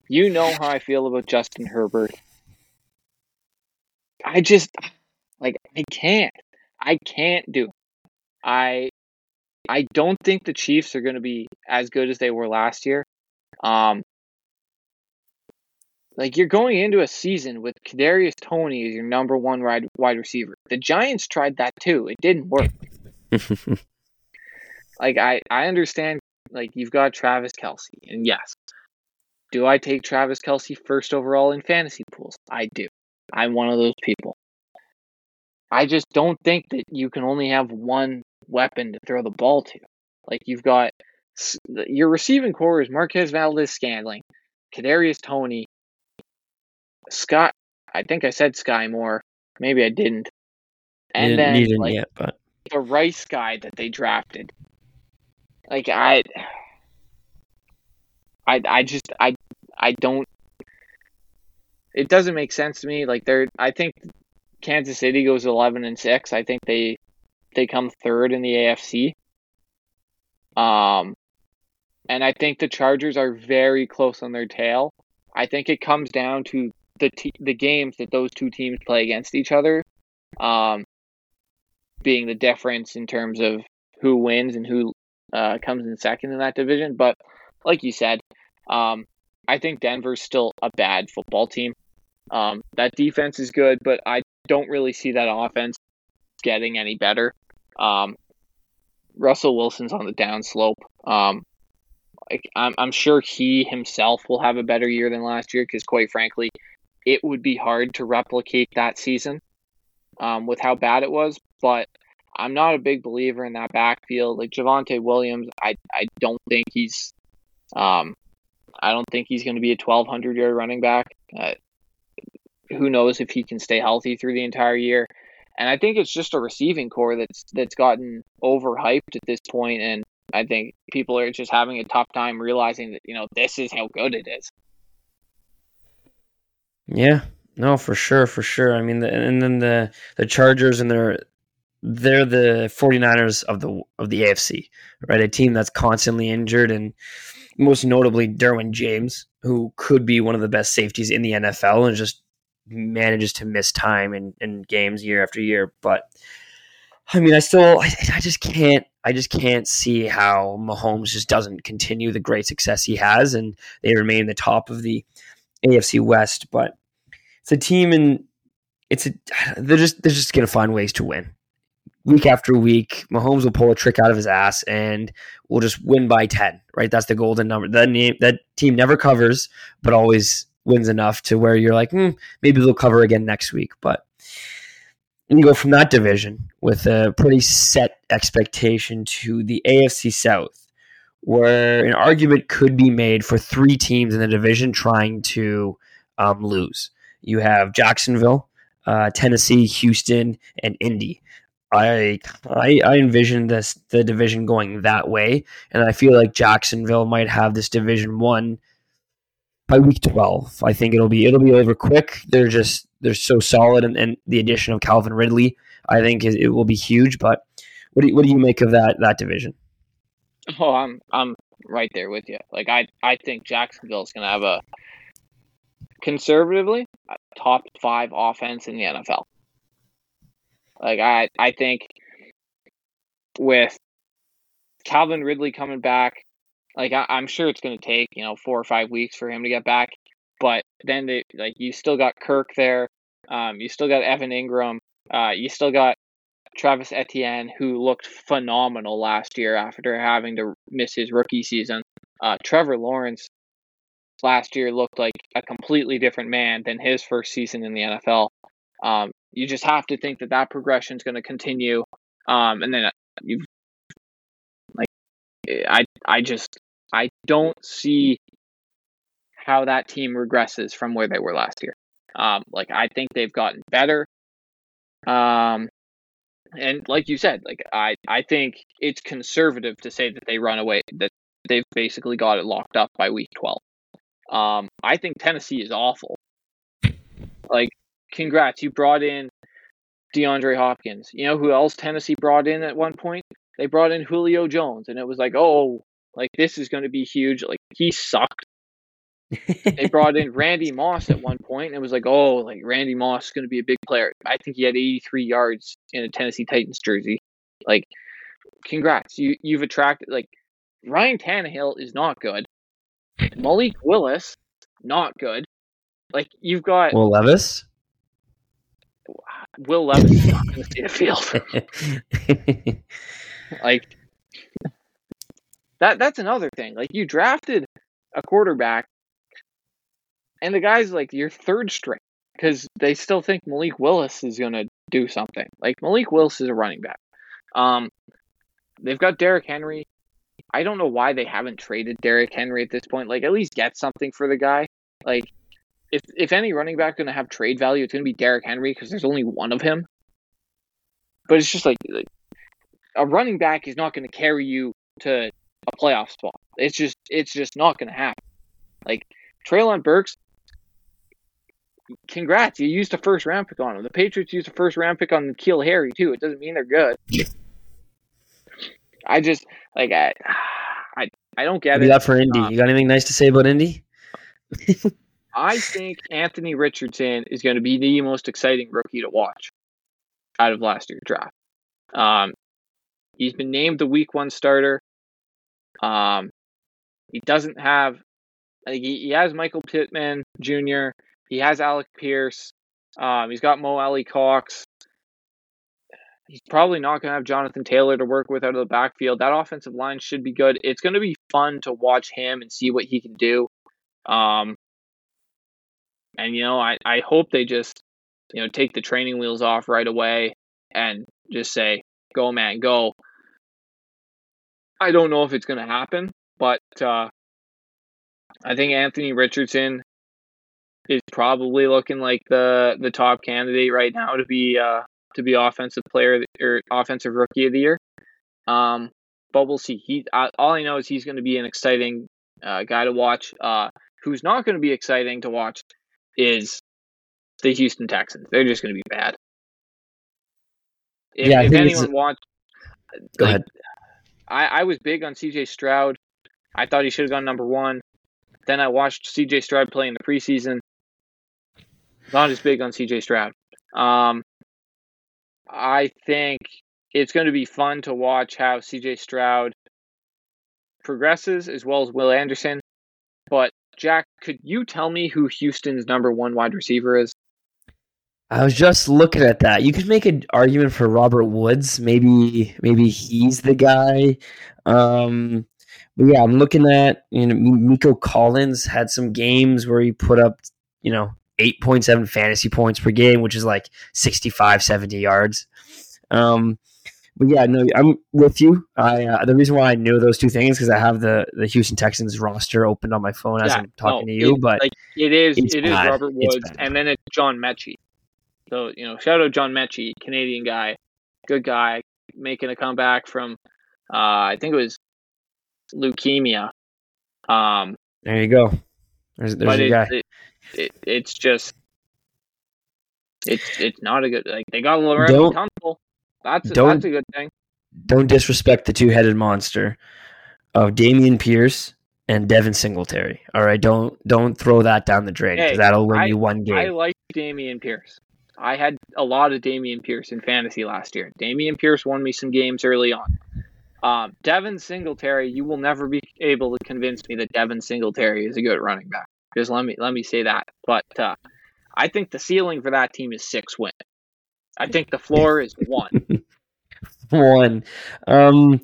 You know how I feel about Justin Herbert. I just, like, I can't. I can't do it. I, I don't think the Chiefs are going to be as good as they were last year. Um, like you're going into a season with Kadarius Toney as your number one wide wide receiver. The Giants tried that too. It didn't work. like I I understand like you've got Travis Kelce, and yes, do I take Travis Kelce first overall in fantasy pools? I do. I'm one of those people. I just don't think that you can only have one weapon to throw the ball to. Like you've got your receiving core is Marquez Valdes-Scantling, Kadarius Toney, Scott. I think I said Skyy Moore. Maybe I didn't. And didn't then like, yet, but the Rice guy that they drafted. Like I, I, I just I I don't. It doesn't make sense to me. Like they're, I think Kansas City goes eleven and six. I think they they come third in the AFC. Um, and I think the Chargers are very close on their tail. I think it comes down to the the games that those two teams play against each other, um, being the difference in terms of who wins and who uh, comes in second in that division. But like you said, um, I think Denver's still a bad football team. Um, that defense is good, but I don't really see that offense getting any better. Um, Russell Wilson's on the downslope. Um, like I'm, I'm sure he himself will have a better year than last year because, quite frankly, it would be hard to replicate that season um, with how bad it was. But I'm not a big believer in that backfield. Like Javonte Williams, I I don't think he's um, I don't think he's going to be a 1,200 yard running back. Uh, who knows if he can stay healthy through the entire year? And I think it's just a receiving core that's that's gotten overhyped at this point, and I think people are just having a tough time realizing that you know this is how good it is. Yeah, no, for sure, for sure. I mean, the, and then the the Chargers and their they're the 49ers of the of the AFC, right? A team that's constantly injured and most notably Derwin James, who could be one of the best safeties in the NFL and just manages to miss time in, in games year after year. But I mean, I still, I, I just can't, I just can't see how Mahomes just doesn't continue the great success he has, and they remain the top of the AFC West. But it's a team, and it's a, they're just, they're just gonna find ways to win week after week, Mahomes will pull a trick out of his ass and we'll just win by 10, right? That's the golden number. That, name, that team never covers, but always wins enough to where you're like, hmm, maybe they'll cover again next week. But you go from that division with a pretty set expectation to the AFC South, where an argument could be made for three teams in the division trying to um, lose. You have Jacksonville, uh, Tennessee, Houston, and Indy. I, I I envision this the division going that way, and I feel like Jacksonville might have this division one by week twelve. I think it'll be it'll be over quick. They're just they're so solid, and, and the addition of Calvin Ridley, I think is, it will be huge. But what do you, what do you make of that that division? Oh, I'm I'm right there with you. Like I I think Jacksonville is going to have a conservatively top five offense in the NFL. Like I I think with Calvin Ridley coming back, like I, am sure it's to take you know four or five weeks for him to get back. But then they like you still got Kirk there, um, you still got Evan Engram, uh, you still got Travis Etienne who looked phenomenal last year after having to miss his rookie season. Uh, Trevor Lawrence last year looked like a completely different man than his first season in the NFL. Um, you just have to think that that progression is going to continue. Um, and then uh, you like, I, I just, I don't see how that team regresses from where they were last year. Um, like I think they've gotten better. Um, and like you said, like I, I think it's conservative to say that they run away, that they've basically got it locked up by week 12. Um, I think Tennessee is awful. Like congrats, you brought in DeAndre Hopkins. You know who else Tennessee brought in at one point? They brought in Julio Jones, and it was like, oh, like this is going to be huge. Like he sucked. They brought in Randy Moss at one point, and it was like, oh, like Randy Moss is going to be a big player. I think he had 83 yards in a Tennessee Titans jersey. Like, congrats, you you've attracted like Ryan Tannehill is not good. Malik Willis, not good. Like you've got Will Levis. Will Levis is not going to see the field. like that that's another thing. Like you drafted a quarterback and the guy's like your third string because they still think Malik Willis is going to do something. Like Malik Willis is a running back. Um they've got Derrick Henry. I don't know why they haven't traded Derrick Henry at this point. Like at least get something for the guy. Like if if any running back going to have trade value, it's going to be Derrick Henry because there's only one of him. But it's just like, like a running back is not going to carry you to a playoff spot. It's just it's just not going to happen. Like Treylon Burks, congrats, you used a first round pick on him. The Patriots used a first round pick on N'Keal Harry too. It doesn't mean they're good. I just like I I I don't get What it. you got for Indy? Um, you got anything nice to say about Indy? I think Anthony Richardson is going to be the most exciting rookie to watch out of last year's draft. Um, he's been named the Week One starter. Um, he doesn't have. I think he, he has Michael Pittman Jr. He has Alec Pierce. Um, he's got Mo Alie-Cox. He's probably not going to have Jonathan Taylor to work with out of the backfield. That offensive line should be good. It's going to be fun to watch him and see what he can do. Um, and you know, I, I hope they just you know take the training wheels off right away and just say, "Go, man, go." I don't know if it's going to happen, but uh, I think Anthony Richardson is probably looking like the the top candidate right now to be uh, to be offensive player or offensive rookie of the year. Um, but we'll see. He uh, all I know is he's going to be an exciting uh, guy to watch. Uh, who's not going to be exciting to watch is the Houston Texans. They're just going to be bad. If, Yeah, if anyone wants, Go like, ahead. I, I was big on CJ Stroud. I thought he should have gone number one. Then I watched CJ Stroud play in the preseason. Not as big on CJ Stroud. Um, I think it's going to be fun to watch how CJ Stroud progresses as well as Will Anderson. But Jack, could you tell me who Houston's number one wide receiver is? I was just looking at that. You could make an argument for Robert Woods. Maybe maybe he's the guy. Um, but yeah, I'm looking at you know Nico Collins had some games where he put up you know 8.7 fantasy points per game, which is like 65, 70 yards. Um, but yeah, no, I'm with you. I uh, the reason why I know those two things because I have the the Houston Texans roster opened on my phone as Yeah, I'm talking no, to you. it- but like it is, it is bad. Robert Woods, and then it's John Metchie. So you know, shout out John Metchie, Canadian guy, good guy, making a comeback from, uh, I think it was leukemia. Um, there you go. There's there's your it, guy. it, it, it's just, it's it's not a good like they got Don't- Tunsil. That's that's a good thing. don't disrespect the two headed monster of Dameon Pierce and Devin Singletary. All right, don't don't throw that down the drain because Hey, that'll win I- you one game. I like Dameon Pierce. I had a lot of Dameon Pierce in fantasy last year. Damian Pierce won me some games early on. Um, Devin Singletary, you will never be able to convince me that Devin Singletary is a good running back. Just let me let me say that. But uh, I think the ceiling for that team is six wins. I think the floor is one. one. Um,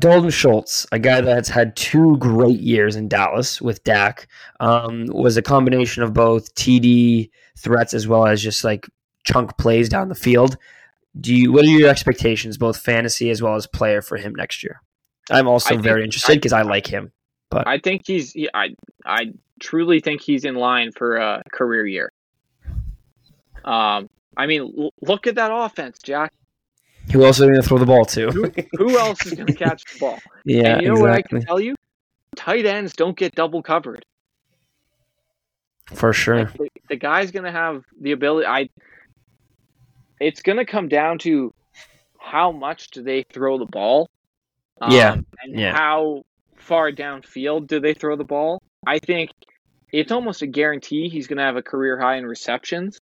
Dalton Schultz, a guy that's had two great years in Dallas with Dak, um, was a combination of both TD threats as well as just like chunk plays down the field. Do you? What are your expectations, both fantasy as well as player, for him next year? I'm also think- very interested I- because I like him. I think he's. He, I I truly think he's in line for a career year. Um, I mean, l- look at that offense, Jack. Who else are going to throw the ball to? Who, who else is going to catch the ball? yeah, and you know what I can tell you? Tight ends don't get double covered. For sure. Like, the, the guy's going to have the ability. I it's going to come down to how much do they throw the ball? Yeah, Um, and yeah. how far downfield do they throw the ball? I think it's almost a guarantee he's going to have a career high in receptions.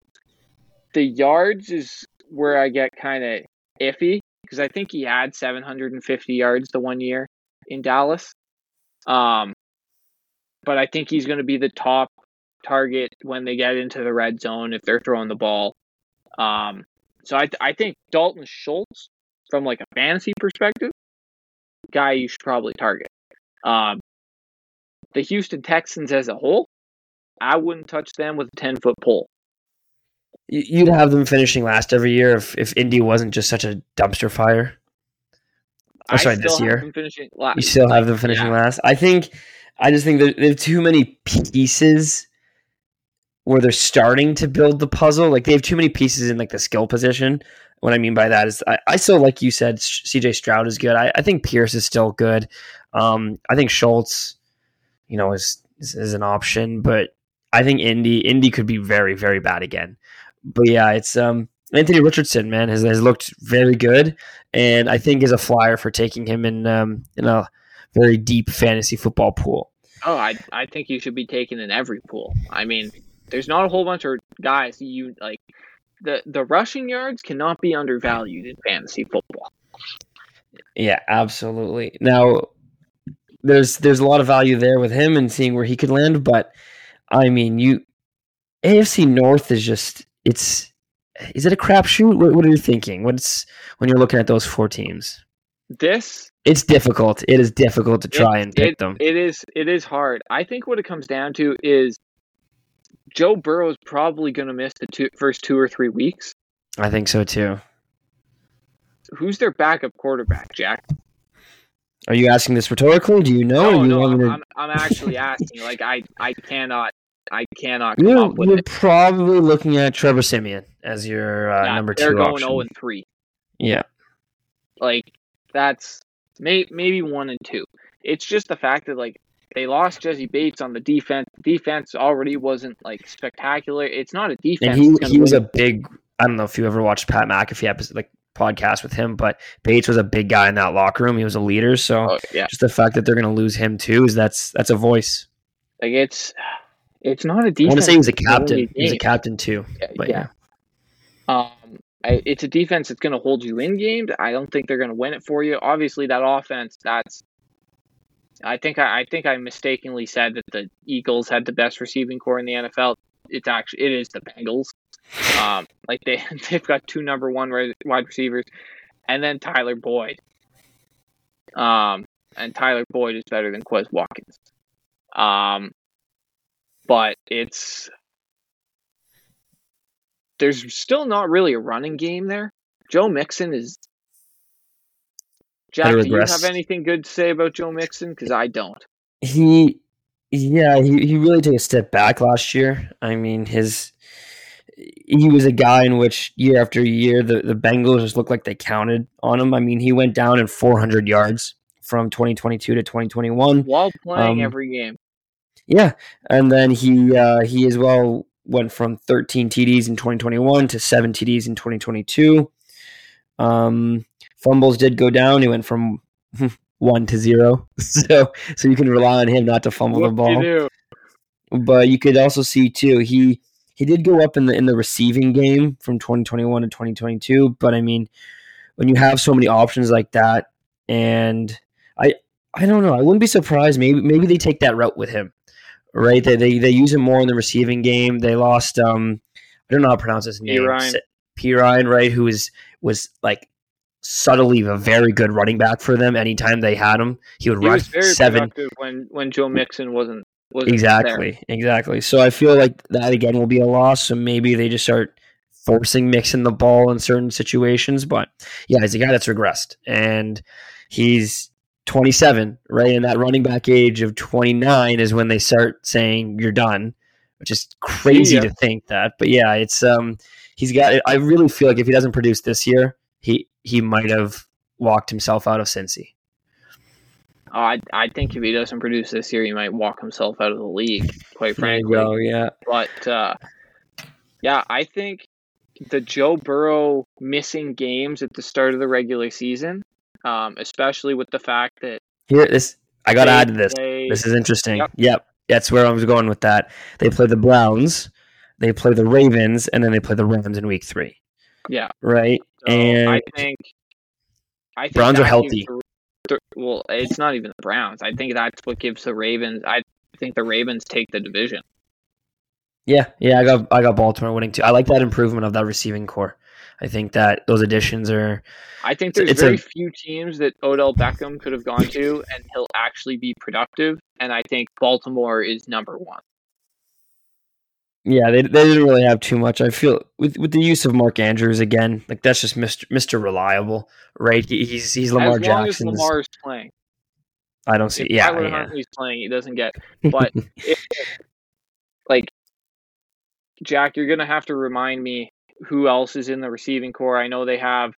The yards is where I get kind of iffy because I think he had 750 yards the one year in Dallas. Um, but I think he's going to be the top target when they get into the red zone if they're throwing the ball. Um, so I, I think Dalton Schultz, from like a fantasy perspective, guy you should probably target. Um, the Houston Texans as a whole, I wouldn't touch them with a 10 foot pole. You- You'd have them finishing last every year if, if Indy wasn't just such a dumpster fire. Oh, sorry, this year? You still have them finishing yeah. last. I think. I just think there, there are too many pieces where they're starting to build the puzzle. Like they have too many pieces in like the skill position. What I mean by that is, I, I still like you said, C.J. Stroud is good. I, I think Pierce is still good. Um, I think Schultz, you know, is, is is an option, but I think Indy Indy could be very very bad again. But yeah, it's um Anthony Richardson, man, has, has looked very good, and I think is a flyer for taking him in um in a very deep fantasy football pool. Oh, I I think you should be taken in every pool. I mean, there's not a whole bunch of guys you like. The the rushing yards cannot be undervalued in fantasy football. Yeah, absolutely. Now, there's there's a lot of value there with him and seeing where he could land, but I mean, you AFC North is just it's is it a crapshoot? What, what are you thinking? What's when you're looking at those four teams? This It's difficult. It is difficult to try and pick it, them. it is it is hard. I think what it comes down to is Joe Burrow is probably going to miss the two, first two or three weeks. I think so too. Who's their backup quarterback, Jack? Are you asking this rhetorically? Do you know? No, you no, I'm, to- I'm, I'm actually asking. Like, I, I cannot, I cannot come you're, up with you're probably looking at Trevor Siemian as your uh, Yeah, number they're two going option. 0 and 3. Yeah, Like, that's may, maybe one and two. It's just the fact that like they lost Jessie Bates on the defense. Defense already wasn't like spectacular. It's not a defense. and he he was a big. I don't know if you ever watched Pat McAfee episode, like podcast with him, but Bates was a big guy in that locker room. He was a leader, so Oh, yeah, just the fact that they're going to lose him too is that's that's a voice. like it's it's not a I defense. want to say he was a that's gonna win captain. He's a captain too, but yeah. Um, I, it's a defense that's going to hold you in games. I don't think they're going to win it for you. Obviously, that offense. That's. I think I, I think I mistakenly said that the Eagles had the best receiving core in the NFL. It's actually it is the Bengals. Um, like they they've got two number one wide receivers, and then Tyler Boyd. Um, and Tyler Boyd is better than Quez Watkins. Um, but it's there's still not really a running game there. Joe Mixon is. Jack, do you have anything good to say about Joe Mixon? Because I don't. He, yeah, he, he really took a step back last year. I mean, his he was a guy in which year after year the, the Bengals just looked like they counted on him. I mean, he went down in 400 yards from 2022 to 2021. While playing Um, every game, Yeah, and then he uh, he as well went from 13 TDs in 2021 to seven TDs in 2022. Um, fumbles did go down. He went from one to zero, so so you can rely on him not to fumble the what you ball. But you could also see too he he did go up in the in the receiving game from 2021 to 2022. But I mean, when you have so many options like that, and I I don't know, I wouldn't be surprised. Maybe maybe they take that route with him, right? They they, they use him more in the receiving game. They lost um I don't know how to pronounce his name. Ryan. P Ryan, right? Who was was like subtly a very good running back for them. Anytime they had him, he would He rush was very seven productive when when Joe Mixon wasn't wasn't there. Exactly, exactly. So I feel like that again will be a loss. So maybe they just start forcing Mixon the ball in certain situations. But yeah, he's a guy that's regressed, and he's 27, right? And that running back age of 29 is when they start saying you're done, which is crazy ya. to think that. But yeah, it's um, he's got. I really feel like if he doesn't produce this year, he he might have walked himself out of Cincy. Uh, I I think if he doesn't produce this year, he might walk himself out of the league. Quite frankly, go, yeah. But uh, yeah, I think the Joe Burrow missing games at the start of the regular season, um, especially with the fact that Here, this I got to add to this. play- This is interesting. Yep. Yep. That's where I was going with that. They play the Browns, they play the Ravens, and then they play the Rams in week three. yeah. Right? So I And- think I think Browns are healthy. Gives the- the- well, it's not even the Browns. I think that's what gives the Ravens. I think the Ravens take the division. Yeah, yeah, I got I got Baltimore winning too. I like that improvement of that receiving core. I think that those additions are I think there's very a- few teams that Odell Beckham could have gone to, and he'll actually be productive. And I think Baltimore is number one. Yeah, they, they didn't really have too much. I feel with with the use of Mark Andrews again, like that's just Mr. Mr. Reliable, right? He, he's he's Lamar as long Jackson's. as Lamar is playing, I don't see. if Yeah, Tyler yeah. Huntley's playing, he doesn't get. But if, like Jack, you're gonna have to remind me who else is in the receiving core. I know they have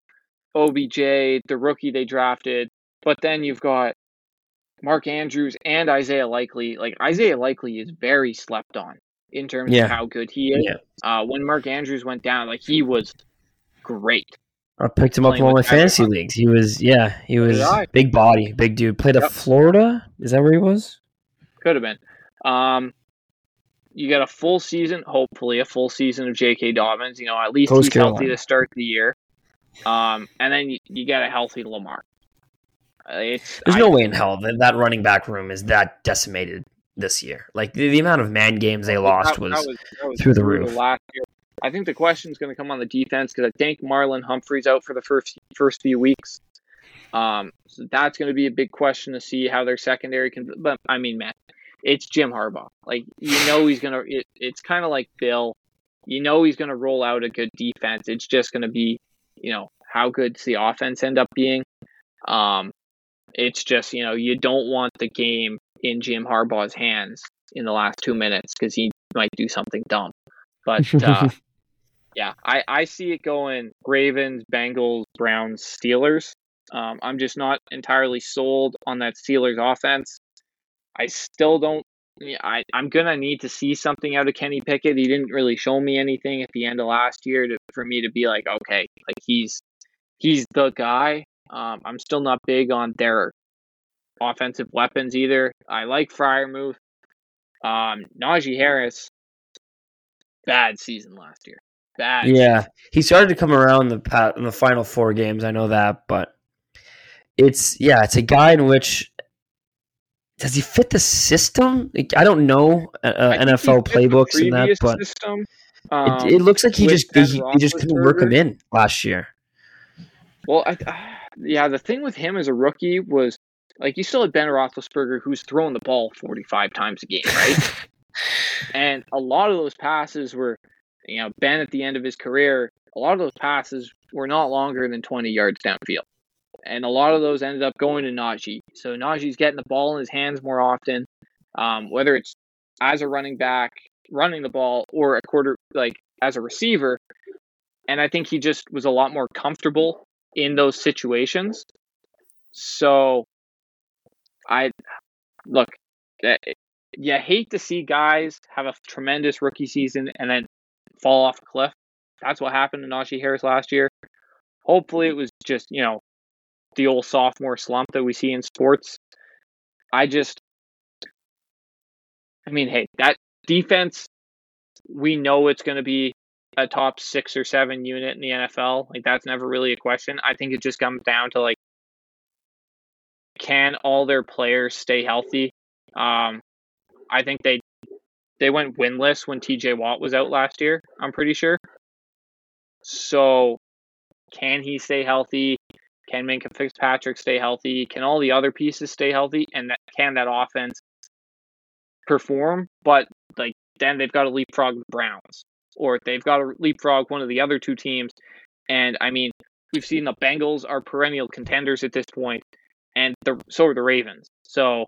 OBJ, the rookie they drafted, but then you've got Mark Andrews and Isaiah Likely. Like Isaiah Likely is very slept on in terms Yeah. of how good he is. Yeah. Uh, when Mark Andrews went down, like he was great. I picked him up in one of my fantasy leagues. He was yeah, he was big body, big dude. Played Yep. at Florida. Is that where he was? Could have been. Um, you got a full season, hopefully a full season of J.K. Dobbins. You know, at least Post he's healthy to start the year. Um, and then you, you get a healthy Lamar. Uh, It's There's I- no way in hell that that running back room is that decimated this year. Like the, the amount of man games they lost that- was, that that was through the roof. Last year. I think the question is going to come on the defense because I think Marlon Humphrey's out for the first first few weeks. Um, so that's going to be a big question to see how their secondary can. But I mean, man, it's Jim Harbaugh. Like you know he's gonna. It, it's kind of like Bill. You know he's going to roll out a good defense. It's just going to be, you know, how good's the offense end up being. Um, it's just you know you don't want the game in Jim Harbaugh's hands in the last two minutes because he might do something dumb. But uh, yeah, I, I see it going Ravens, Bengals, Browns, Steelers. Um, I'm just not entirely sold on that Steelers offense. I still don't. I, I'm gonna need to see something out of Kenny Pickett. He didn't really show me anything at the end of last year to, for me to be like, okay, like he's he's the guy. Um, I'm still not big on their offensive weapons either. I like Freiermuth. Um, Najee Harris, bad season last year. Bad. yeah, he started to come around the pat in the final four games. I know that, but it's yeah, it's a guy in which does he fit the system? I don't know uh, uh, I NFL playbooks and that, but system. Um, it, it looks like he just he, he just couldn't work him in last year. Well, I, yeah, the thing with him as a rookie was like you still had Ben Roethlisberger who's throwing the ball 45 times a game, right? and a lot of those passes were, you know, Ben at the end of his career, a lot of those passes were not longer than 20 yards downfield. And a lot of those ended up going to Najee. So Najee's getting the ball in his hands more often, um, whether it's as a running back, running the ball, or a quarter, like as a receiver. And I think he just was a lot more comfortable in those situations. So I look, eh, you hate to see guys have a tremendous rookie season and then fall off a cliff. That's what happened to Najee Harris last year. Hopefully, it was just you know the old sophomore slump that we see in sports. I just, I mean, hey, that defense, we know it's going to be a top six or seven unit in the NFL. Like that's never really a question. I think it just comes down to like, can all their players stay healthy? Um, I think they they went winless when TJ Watt was out last year. I'm pretty sure. So, can he stay healthy? Can Minkah Fitzpatrick stay healthy? Can all the other pieces stay healthy? And that, can that offense perform? But like then they've got to leapfrog the Browns, or they've got to leapfrog one of the other two teams. And I mean, we've seen the Bengals are perennial contenders at this point, and the so are the Ravens. So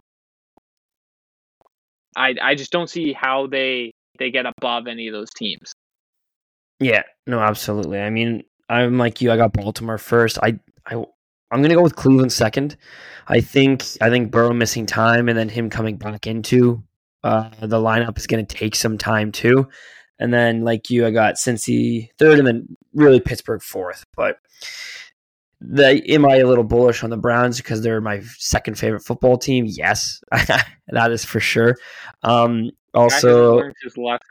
I I just don't see how they they get above any of those teams. Yeah, no, absolutely. I mean, I'm like you. I got Baltimore first. I, I, I'm gonna go with Cleveland second. I think I think Burrow missing time and then him coming back into uh, the lineup is gonna take some time too. And then, like you, I got Cincy third, and then really Pittsburgh fourth. But the am I a little bullish on the Browns because they're my second favorite football team? Yes, that is for sure. Um, also,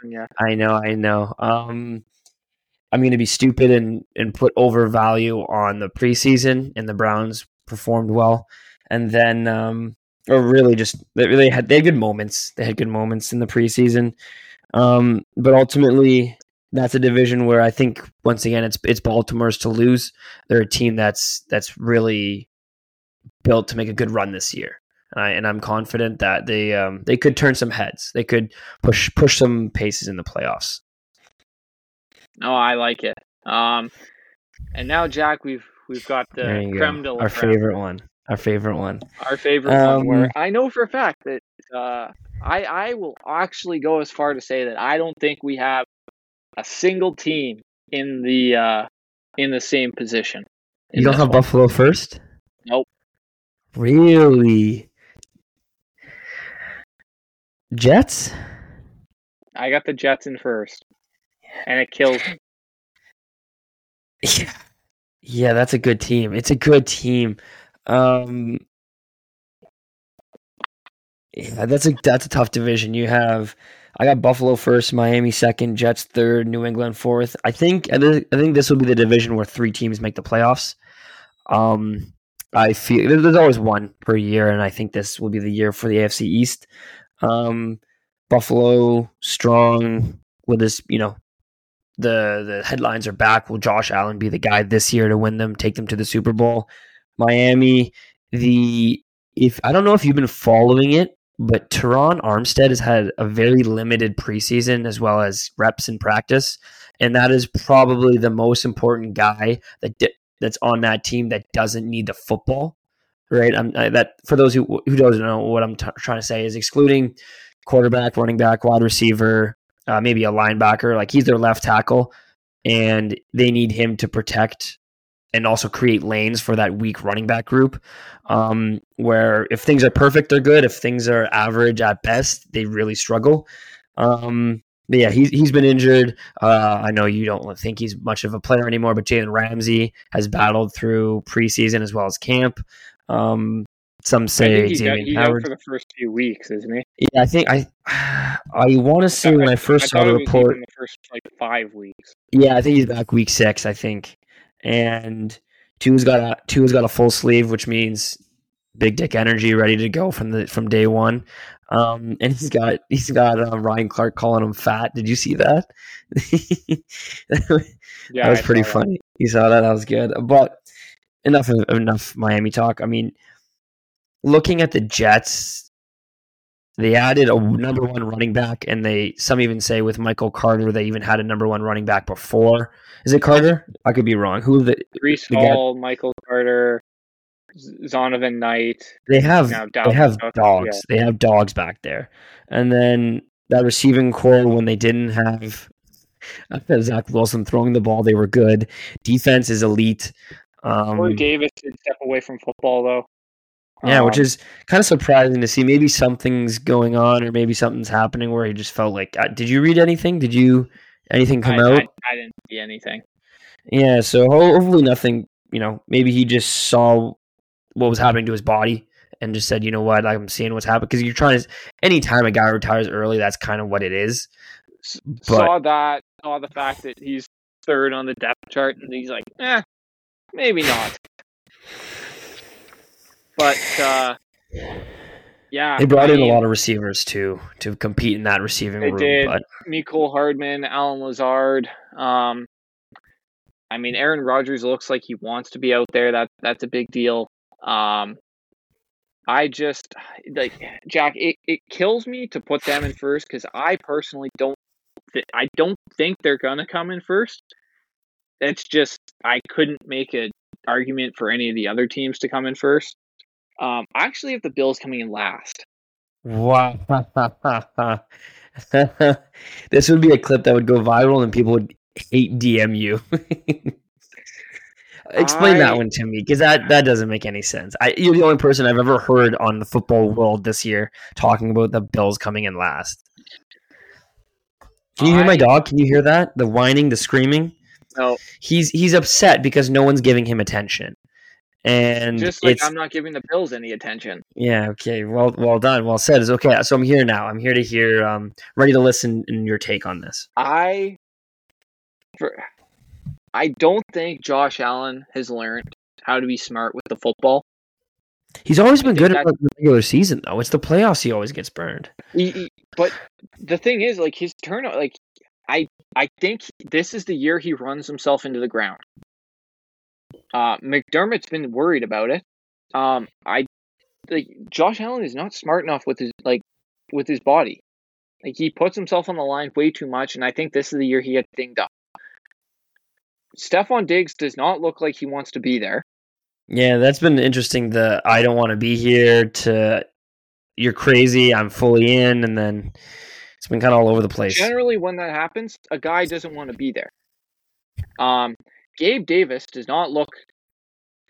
yeah. I know, I know. Um, I'm going to be stupid and and put over value on the preseason, and the Browns performed well, and then um, or really just they really had they had good moments. They had good moments in the preseason, um, but ultimately that's a division where I think once again it's it's Baltimore's to lose. They're a team that's that's really built to make a good run this year. And, I, and I'm confident that they um, they could turn some heads. They could push push some paces in the playoffs. Oh, I like it. Um, and now, Jack, we've we've got the creme de la our creme. favorite one. Our favorite one. Our favorite um, one. Where I know for a fact that uh, I I will actually go as far to say that I don't think we have a single team in the uh, in the same position. You don't have one. Buffalo first? Nope. Really? Jets? I got the Jets in first, and it kills me. Yeah, yeah, that's a good team. It's a good team. Um, yeah, that's a that's a tough division. You have I got Buffalo first, Miami second, Jets third, New England fourth. I think I think this will be the division where three teams make the playoffs. Um, I feel there's always one per year, and I think this will be the year for the AFC East. Um, Buffalo strong with this, you know, the the headlines are back. Will Josh Allen be the guy this year to win them, take them to the Super Bowl? Miami, the if I don't know if you've been following it, but Terron Armstead has had a very limited preseason as well as reps in practice, and that is probably the most important guy that di- that's on that team that doesn't need the football. Right, I, that for those who who doesn't know what I'm t- trying to say is excluding quarterback, running back, wide receiver, uh, maybe a linebacker. Like he's their left tackle, and they need him to protect and also create lanes for that weak running back group. Um, where if things are perfect, they're good. If things are average at best, they really struggle. Um, but yeah, he's he's been injured. Uh, I know you don't think he's much of a player anymore, but Jalen Ramsey has battled through preseason as well as camp. Um, some say he's got, he's Howard for the first few weeks, isn't he? Yeah, I think I I want to say when I first I saw the report, the first like five weeks. Yeah, I think he's back week six. I think and Tua's got a Tua's got a full sleeve, which means big dick energy, ready to go from the from day one. Um, and he's got he's got uh, Ryan Clark calling him fat. Did you see that? yeah, that was pretty funny. That. You saw that? That was good. But enough of, enough Miami talk. I mean, looking at the Jets, they added a number one running back, and they some even say with Michael Carter they even had a number one running back before. Is it Carter? I could be wrong. Who the Breece Hall, Michael Carter, Zonovan Knight. They have they have dogs. Yeah. They have dogs back there, and then that receiving core when they didn't have Zach Wilson throwing the ball, they were good. Defense is elite. Um, Corey Davis did step away from football though. Yeah, um, which is kind of surprising to see. Maybe something's going on, or maybe something's happening where he just felt like. Uh, did you read anything? Did you anything come I, out? I, I, didn't see anything. Yeah, so hopefully nothing. You know, maybe he just saw what was happening to his body and just said, you know what, I'm seeing what's happening because you're trying to. Anytime a guy retires early, that's kind of what it is. But, saw that. Saw the fact that he's third on the depth chart, and he's like, eh, maybe not. But uh, yeah, they brought I in mean, a lot of receivers too to compete in that receiving they room. Did. But Mecole Hardman, Allen Lazard. Um, I mean, Aaron Rodgers looks like he wants to be out there. That that's a big deal. Um, I just like Jack. It, it kills me to put them in first because I personally don't. Th- I don't think they're gonna come in first. It's just I couldn't make an argument for any of the other teams to come in first. Um, I actually have the Bills coming in last. Wow. this would be a clip that would go viral and people would hate DM you. Explain I, that one to me because that, that doesn't make any sense. I, you're the only person I've ever heard on the football world this year talking about the Bills coming in last. Can you hear my dog? Can you hear that? The whining, the screaming. No, He's he's upset because no one's giving him attention, and just like I'm not giving the Bills any attention. yeah okay. Well well done. Well said. Is okay. So I'm here now. I'm here to hear. Um, ready to listen in your take on this. I, for, I don't think Josh Allen has learned how to be smart with the football. He's always been good at the regular season though. It's the playoffs he always gets burned. He- he- but the thing is, like his turn, like I, I think this is the year he runs himself into the ground. Uh, McDermott's been worried about it. Um, I, like Josh Allen is not smart enough with his like with his body. Like he puts himself on the line way too much, and I think this is the year he gets dinged up. Stefon Diggs does not look like he wants to be there. Yeah, that's been interesting. The I don't want to be here to you're crazy. I'm fully in, and then it's been kind of all over the place. Generally, when that happens, a guy doesn't want to be there. Um, Gabe Davis does not look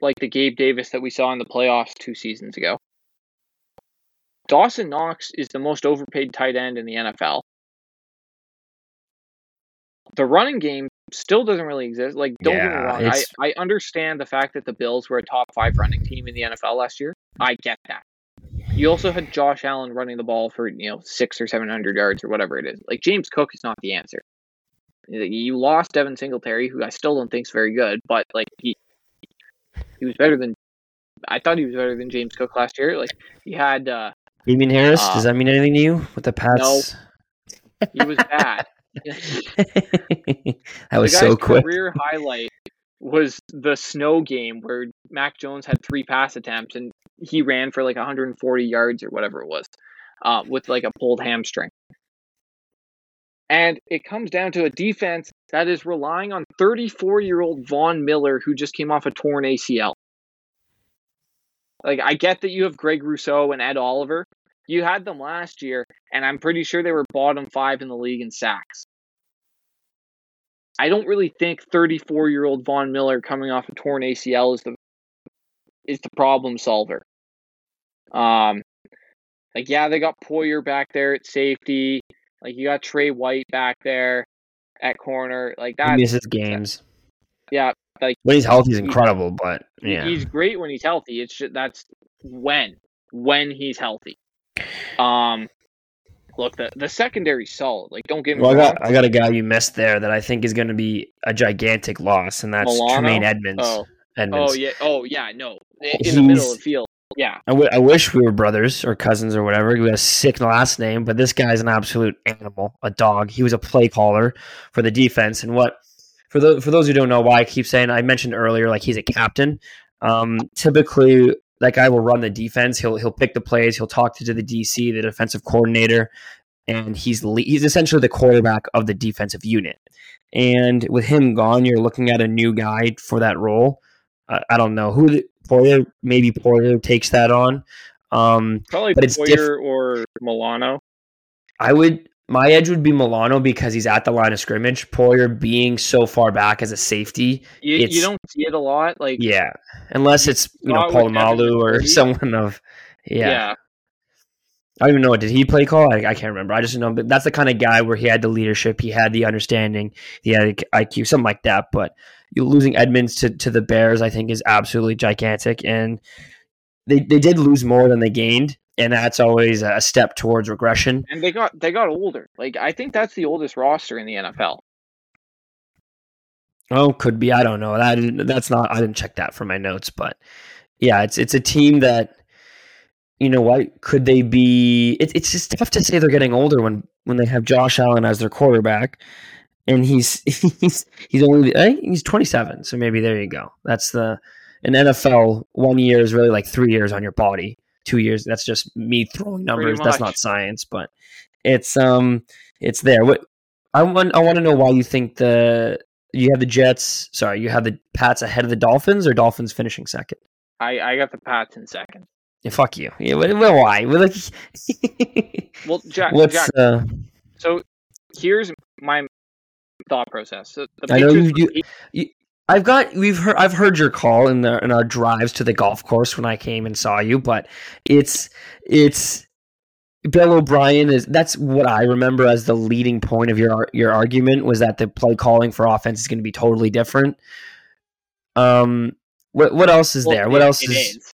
like the Gabe Davis that we saw in the playoffs two seasons ago. Dawson Knox is the most overpaid tight end in the NFL. The running game still doesn't really exist. Like, don't get me wrong. I, I understand the fact that the Bills were a top five running team in the NFL last year. I get that. You also had Josh Allen running the ball for you know six or seven hundred yards or whatever it is. Like James Cook is not the answer. You lost Devin Singletary, who I still don't think is very good, but like he he was better than I thought he was better than James Cook last year. Like he had uh Damien Harris, Uh, does that mean anything to you with the Pats? he was bad. that was the guy's so quick. career highlight was the snow game where Mac Jones had three pass attempts and he ran for like 140 yards or whatever it was, uh, with like a pulled hamstring. And it comes down to a defense that is relying on 34 year old Von Miller, who just came off a torn ACL. Like, I get that you have Greg Rousseau and Ed Oliver. You had them last year, and I'm pretty sure they were bottom five in the league in sacks. I don't really think 34 year old Von Miller coming off a torn ACL is the is the problem solver. Um, like yeah, they got Poyer back there at safety. Like you got Tre White back there at corner. Like He that. misses games. Yeah, like When he's healthy, he's he- incredible. But yeah, he's great when he's healthy. It's just that's when when he's healthy. Um, look the the secondary's solid. Like don't get me well, I got I got a guy you missed there that I think is going to be a gigantic loss, and that's Milano? Tremaine Edmunds. oh Edmunds. oh yeah oh yeah no in in the middle of the field. Yeah, I, w- I wish we were brothers or cousins or whatever. We had a sick last name, but this guy's an absolute animal, a dog. He was a play caller for the defense, and what for those for those who don't know why I keep saying I mentioned earlier, like he's a captain. Um, typically, that guy will run the defense. He'll he'll pick the plays. He'll talk to the DC, the defensive coordinator, and he's le- he's essentially the quarterback of the defensive unit. And with him gone, you're looking at a new guy for that role. I, I don't know who the, Poyer. Maybe Poyer takes that on. Um, probably But it's Poyer diff- or Milano. I would. My edge would be Milano because he's at the line of scrimmage. Poyer being so far back as a safety, You, you don't see it a lot. Like yeah. Unless it's you know Polamalu or someone of yeah. yeah. I don't even know. Did he play call? I, I can't remember. I just know, but that's the kind of guy where he had the leadership, he had the understanding, he had IQ, something like that. But losing Edmunds to, to the Bears, I think, is absolutely gigantic. And they, they did lose more than they gained, and that's always a step towards regression. and they got they got older. Like I think that's the oldest roster in the NFL. Oh, could be. I don't know. That that's not. I didn't check that for my notes, but yeah, it's it's a team that you know what could they be? It, it's just tough to say they're getting older when when they have Josh Allen as their quarterback, and he's he's he's only he's twenty seven. So maybe there you go. That's the an NFL one year is really like three years on your body. Two years. That's just me throwing numbers. That's not science, but it's um it's there. What I want I want to know why you think the you have the Jets. Sorry, you have the Pats ahead of the Dolphins, or Dolphins finishing second. I I got the Pats in second. Yeah, fuck you. Yeah, well, why? Well, like, Well, Jack, Jack. uh, So here's my thought process. So I know you do- I've got we've heard I've heard your call in the in our drives to the golf course when I came and saw you, but it's it's Bill O'Brien is that's what I remember as the leading point of your your argument was that the play calling for offense is going to be totally different. Um, what what else is Well, there? What else is? is.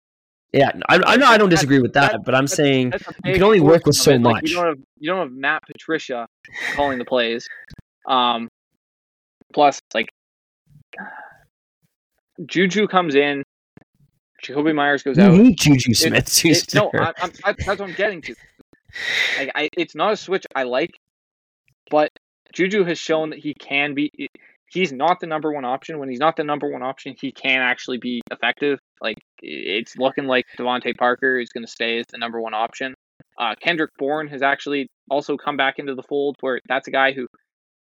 Yeah, I, I know I don't disagree with that, but I'm saying you can only work with so it. Like, much. you don't have you don't have Matt Patricia calling the plays. Um, plus, like Juju comes in, Jakobi Meyers goes you out. hate Juju Smith. It- no, I, that's what I'm getting to. Like, I, it's not a switch I like, but Juju has shown that he can be. He's not the number one option. When he's not the number one option, he can actually be effective. Like it's looking like DeVante Parker is going to stay as the number one option. Uh, Kendrick Bourne has actually also come back into the fold, where that's a guy who,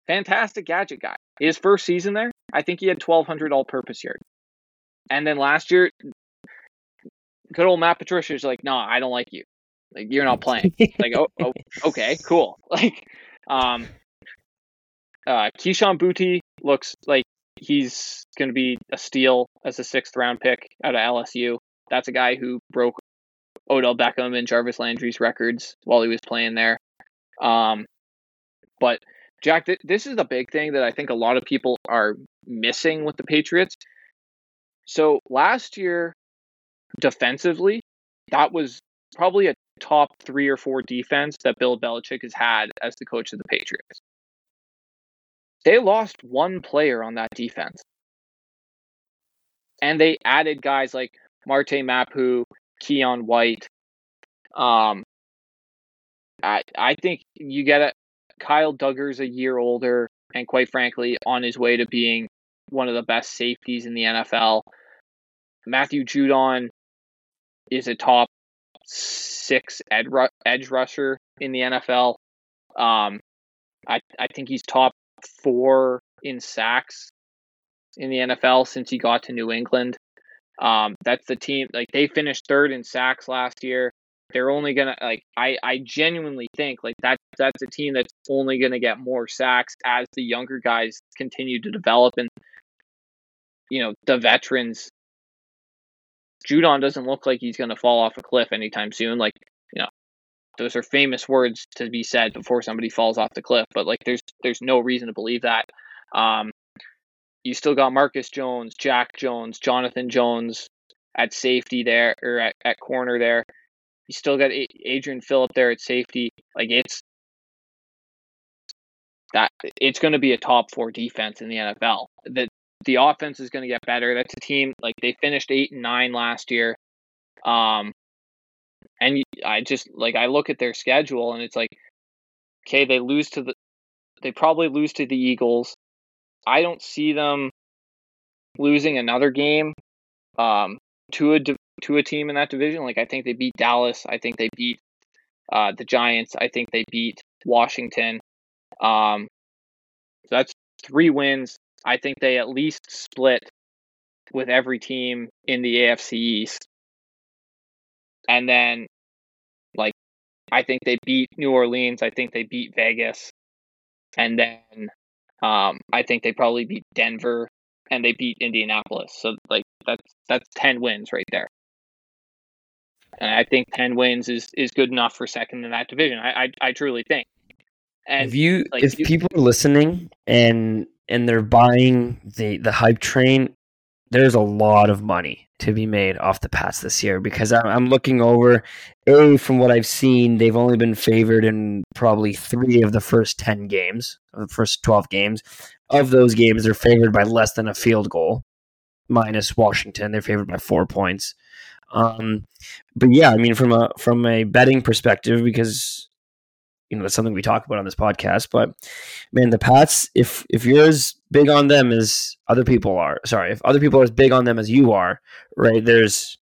fantastic gadget guy. His first season there, I think he had 1,200 all-purpose yards, and then last year, good old Matt Patricia is like, "No, I don't like you. Like you're not playing." like oh, oh okay cool like um uh Kayshon Boutte looks like he's going to be a steal as a sixth round pick out of LSU that's a guy who broke Odell Beckham and Jarvis Landry's records while he was playing there um but Jack th- this is the big thing that I think a lot of people are missing with the Patriots so last year defensively that was probably a top three or four defense that Bill Belichick has had as the coach of the Patriots. They lost one player on that defense. And they added guys like Marte Mapu, Keion White. Um, I I think you get it. Kyle Dugger's a year older, and quite frankly, on his way to being one of the best safeties in the NFL. Matthew Judon is a top six edge rusher in the NFL. Um, I I think he's top four in sacks in the NFL since he got to New England. Um, that's the team. Like they finished third in sacks last year. They're only gonna like I I genuinely think like that that's a team that's only gonna get more sacks as the younger guys continue to develop and you know the veterans Judon doesn't look like he's to fall off a cliff anytime soon. Like, you know, those are famous words to be said before somebody falls off the cliff, but like there's there's no reason to believe that. Um you still got Marcus Jones, Jack Jones, Jonathan Jones at safety there or at, at corner there. You still got Adrian Phillip there at safety. Like it's that it's going to be a top 4 defense in the NFL. The the offense is going to get better. That's a team like they finished 8 and 9 last year. Um and I just like I look at their schedule and it's like okay, they lose to the they probably lose to the Eagles. I don't see them losing another game um, to a to a team in that division. Like I think they beat Dallas. I think they beat uh, the Giants. I think they beat Washington. Um, so that's three wins. I think they at least split with every team in the AFC East. And then, like, I think they beat New Orleans. I think they beat Vegas. And then um, I think they probably beat Denver and they beat Indianapolis. So like that's that's ten wins right there. And I think ten wins is, is good enough for second in that division. I I, I truly think. And if you like, if you- people are listening and and they're buying the the hype train, there's a lot of money to be made off the Pats this year because I'm, I'm looking over. A from what I've seen, they've only been favored in probably three of the first ten games, the first twelve games. Of those games, they're favored by less than a field goal, minus Washington. They're favored by four points. Um, but yeah, I mean, from a from a betting perspective, because you know that's something we talk about on this podcast. But man, the Pats, if if you're as big on them as other people are, sorry, if other people are as big on them as you are, right? There's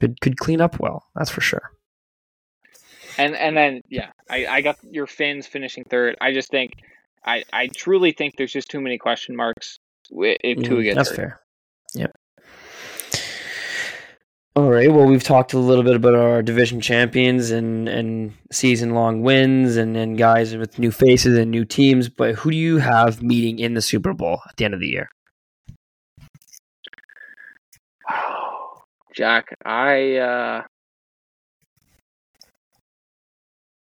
could could clean up well. That's for sure. and and then yeah, I, I got your Fins finishing third. I just think I, I truly think there's just too many question marks if Tua Mm, gets that's hurt. fair. Yep. All right. Well, we've talked a little bit about our division champions and and season long wins and and guys with new faces and new teams. But who do you have meeting in the Super Bowl at the end of the year? Jack, I uh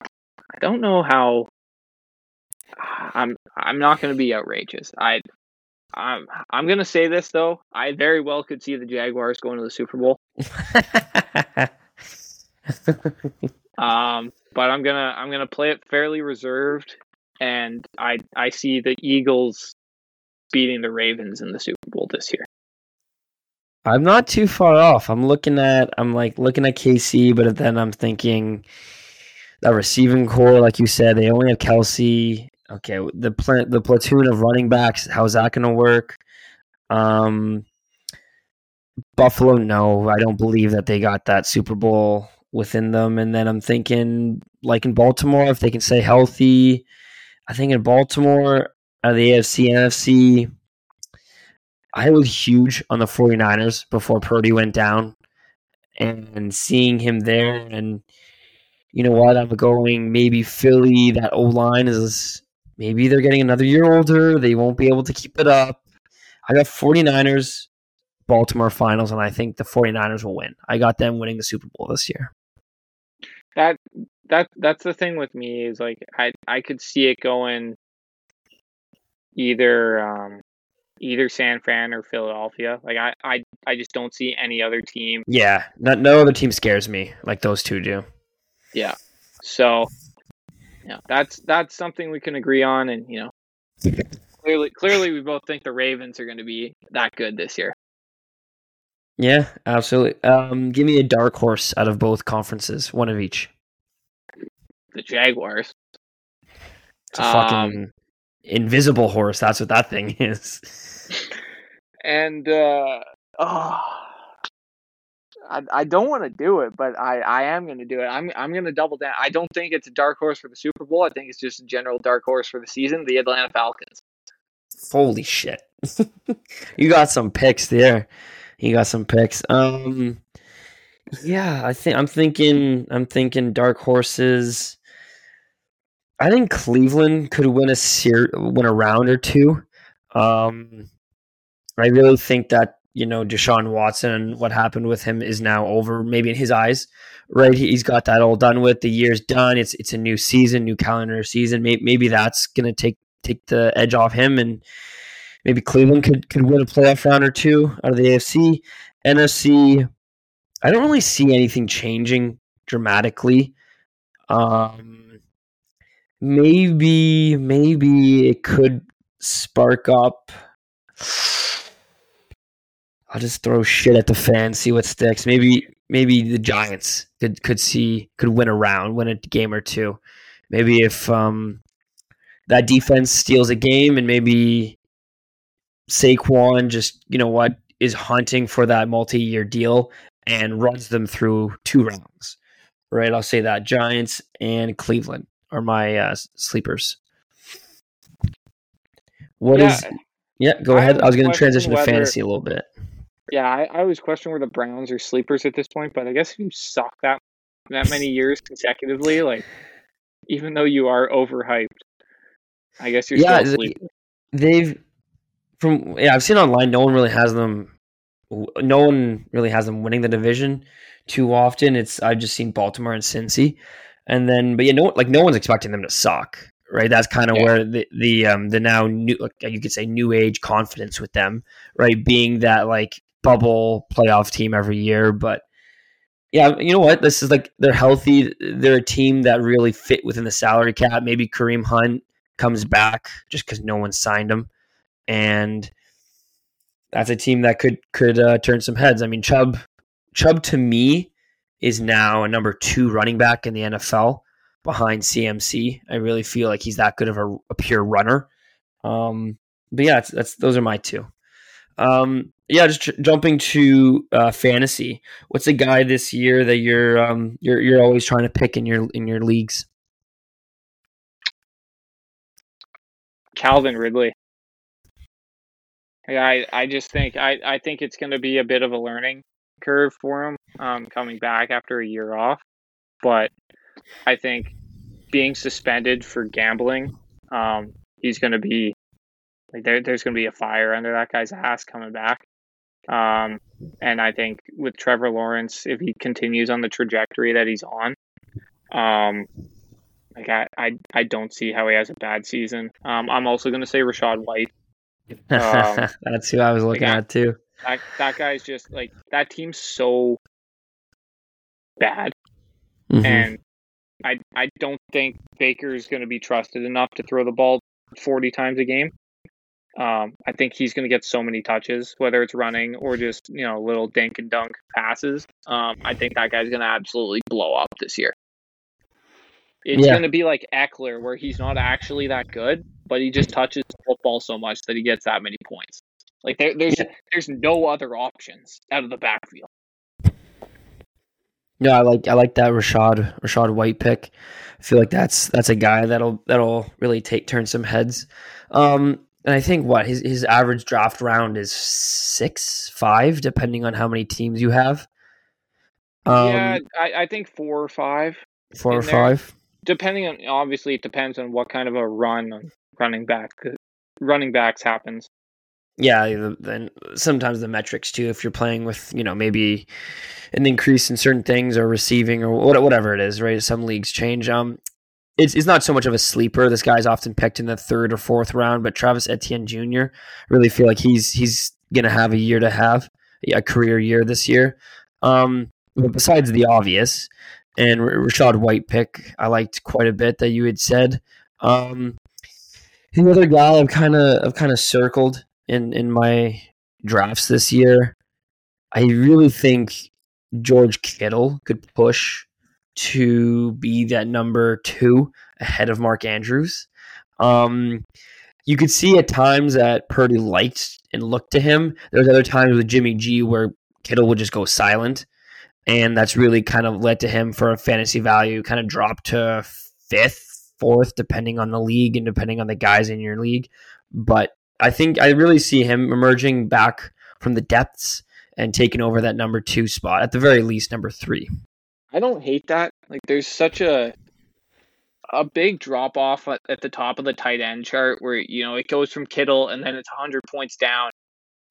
I don't know how. I'm I'm not going to be outrageous. I I'm I'm going to say this though. I very well could see the Jaguars going to the Super Bowl. um, but I'm gonna I'm gonna play it fairly reserved, and I I see the Eagles beating the Ravens in the Super Bowl this year. I'm not too far off. I'm looking at I'm like looking at KC, but then I'm thinking that receiving core, like you said, they only have Kelce. Okay, the pl- the platoon of running backs, how's that going to work? Um, Buffalo, no, I don't believe that they got that Super Bowl within them. And then I'm thinking, like in Baltimore, if they can stay healthy, I think in Baltimore, out of the AFC, NFC, I was huge on the 49ers before Purdy went down. And seeing him there, and you know what, I'm going maybe Philly, that O line is maybe they're getting another year older. They won't be able to keep it up. I got 49ers, Baltimore finals, and I think the 49ers will win. I got them winning the Super Bowl this year. That that that's the thing with me is like I I could see it going either um either San Fran or Philadelphia. Like I I I just don't see any other team. Yeah, not, no other team scares me like those two do. Yeah. So yeah, that's that's something we can agree on and you know clearly clearly we both think the Ravens are going to be that good this year. Yeah, absolutely. Um, give me a dark horse out of both conferences, one of each. The Jaguars. It's a fucking um, invisible horse. That's what that thing is. And uh, oh, I, I don't want to do it, but I, I am going to do it. I'm I'm going to double down. I don't think it's a dark horse for the Super Bowl. I think it's just a general dark horse for the season. The Atlanta Falcons. Holy shit! you got some picks there. You got some picks. Um, yeah, I think I'm thinking. I'm thinking dark horses. I think Cleveland could win a ser- win a round or two. Um, I really think that you know Deshaun Watson and what happened with him is now over. Maybe in his eyes, right? He's got that all done with. The year's done. It's it's a new season, new calendar season. Maybe, maybe that's gonna take take the edge off him, and maybe Cleveland could could win a playoff round or two out of the AFC. NFC, I don't really see anything changing dramatically. Um, maybe maybe it could spark up. I'll just throw shit at the fans, see what sticks. Maybe maybe the Giants could could see could win a round, win a game or two. Maybe if um, that defense steals a game and maybe Saquon just you know what is hunting for that multi-year deal and runs them through two rounds. Right, I'll say that Giants and Cleveland are my uh, sleepers. What yeah. is? Yeah, go I ahead. I was going to transition whether, to fantasy a little bit. Yeah, I, I always question where the Browns are sleepers at this point, but I guess if you suck that that many years consecutively, like even though you are overhyped, I guess you're yeah, still They've from yeah, I've seen online. No one really has them. No one really has them winning the division too often. It's I've just seen Baltimore and Cincy, and then but yeah, no like no one's expecting them to suck right? That's kind of yeah. where the the um the now new you could say new age confidence with them, right? Being that like bubble playoff team every year. But yeah, you know what? This is like they're healthy. They're a team that really fit within the salary cap. Maybe Kareem Hunt comes back just because no one signed him, and that's a team that could could uh, turn some heads. I mean, Chubb Chubb to me is now a number two running back in the NFL behind CMC. I really feel like he's that good of a, a pure runner. Um, but yeah, that's, that's those are my two. Um, yeah, just jumping to uh, fantasy. What's a guy this year that you're um, you're you're always trying to pick in your in your leagues? Calvin Ridley. I I just think I, I think it's going to be a bit of a learning curve for him um, coming back after a year off, but I think being suspended for gambling, um, he's going to be like there, there's going to be a fire under that guy's ass coming back. Um, and I think with Trevor Lawrence, if he continues on the trajectory that he's on, um, Like I, I, I don't see how he has a bad season. Um, I'm also going to say Rashad White. Um, That's who I was looking like, at too. That that guy's just like that team's so bad, Mhm. and I I don't think Baker's going to be trusted enough to throw the ball 40 times a game. Um, I think he's going to get so many touches, whether it's running or just you know little dink and dunk passes. Um, I think that guy's going to absolutely blow up this year. It's Yeah. going to be like Ekeler, where he's not actually that good, but he just touches football so much that he gets that many points. Like there, there's there's no other options out of the backfield. No, I like I like that Rashad Rashad White pick. I feel like that's that's a guy that'll that'll really take turn some heads. Um, and I think what his his average draft round is six five, depending on how many teams you have. Um, yeah, I, I think four or five. four or there. five. depending on obviously it depends on what kind of a run on running back running backs happens. Yeah, then sometimes the metrics too. If you're playing with you know maybe an increase in certain things or receiving or whatever it is, right? Some leagues change. Um, it's it's not so much of a sleeper. This guy's often picked in the third or fourth round, but Travis Etienne Jr. really feel like he's he's gonna have a year to have a career year this year. Um, but besides the obvious, and Rashad White pick, I liked quite a bit that you had said. Um, the other guy I've kind of I've kind of circled in in my drafts this year. I really think George Kittle could push to be that number two ahead of Mark Andrews. Um, you could see at times that Purdy liked and looked to him. There's other times with Jimmy G where Kittle would just go silent, and that's really kind of led to him for a fantasy value kind of drop to fifth, fourth, depending on the league and depending on the guys in your league. But I think I really see him emerging back from the depths and taking over that number two spot, at the very least, number three. I don't hate that. Like there's such a a big drop off at, at the top of the tight end chart where you know it goes from Kittle and then it's 100 points down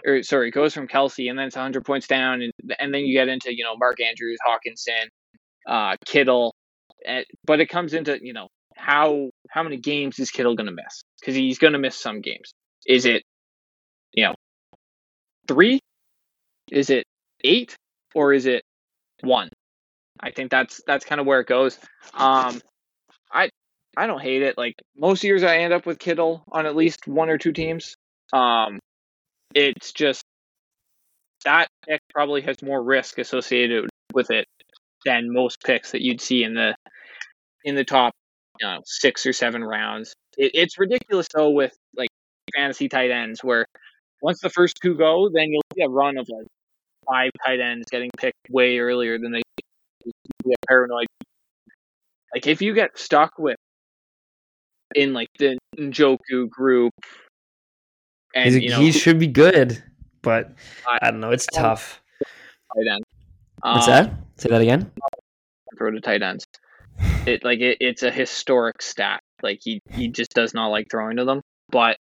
or sorry, it goes from Kelce and then it's 100 points down and and then you get into, you know, Mark Andrews, Hockenson, uh Kittle, eh, but it comes into, you know, how how many games is Kittle going to miss? Cuz he's going to miss some games. Is it you know, 3? Is it 8 or is it 1? I think that's that's kind of where it goes. Um, I I don't hate it. Like most years, I end up with Kittle on at least one or two teams. Um, it's just that pick probably has more risk associated with it than most picks that you'd see in the in the top you know, six or seven rounds. It, it's ridiculous though with like fantasy tight ends where once the first two go, then you'll see a run of like five tight ends getting picked way earlier than they paranoid. Like if you get stuck with in like the Njoku group, and He's- you know he should be good, but I- don't know. It's tough. tight end. What's Um, that? Say that again. Throw to tight ends. It like it, it's a historic stat. Like he he just does not like throwing to them. But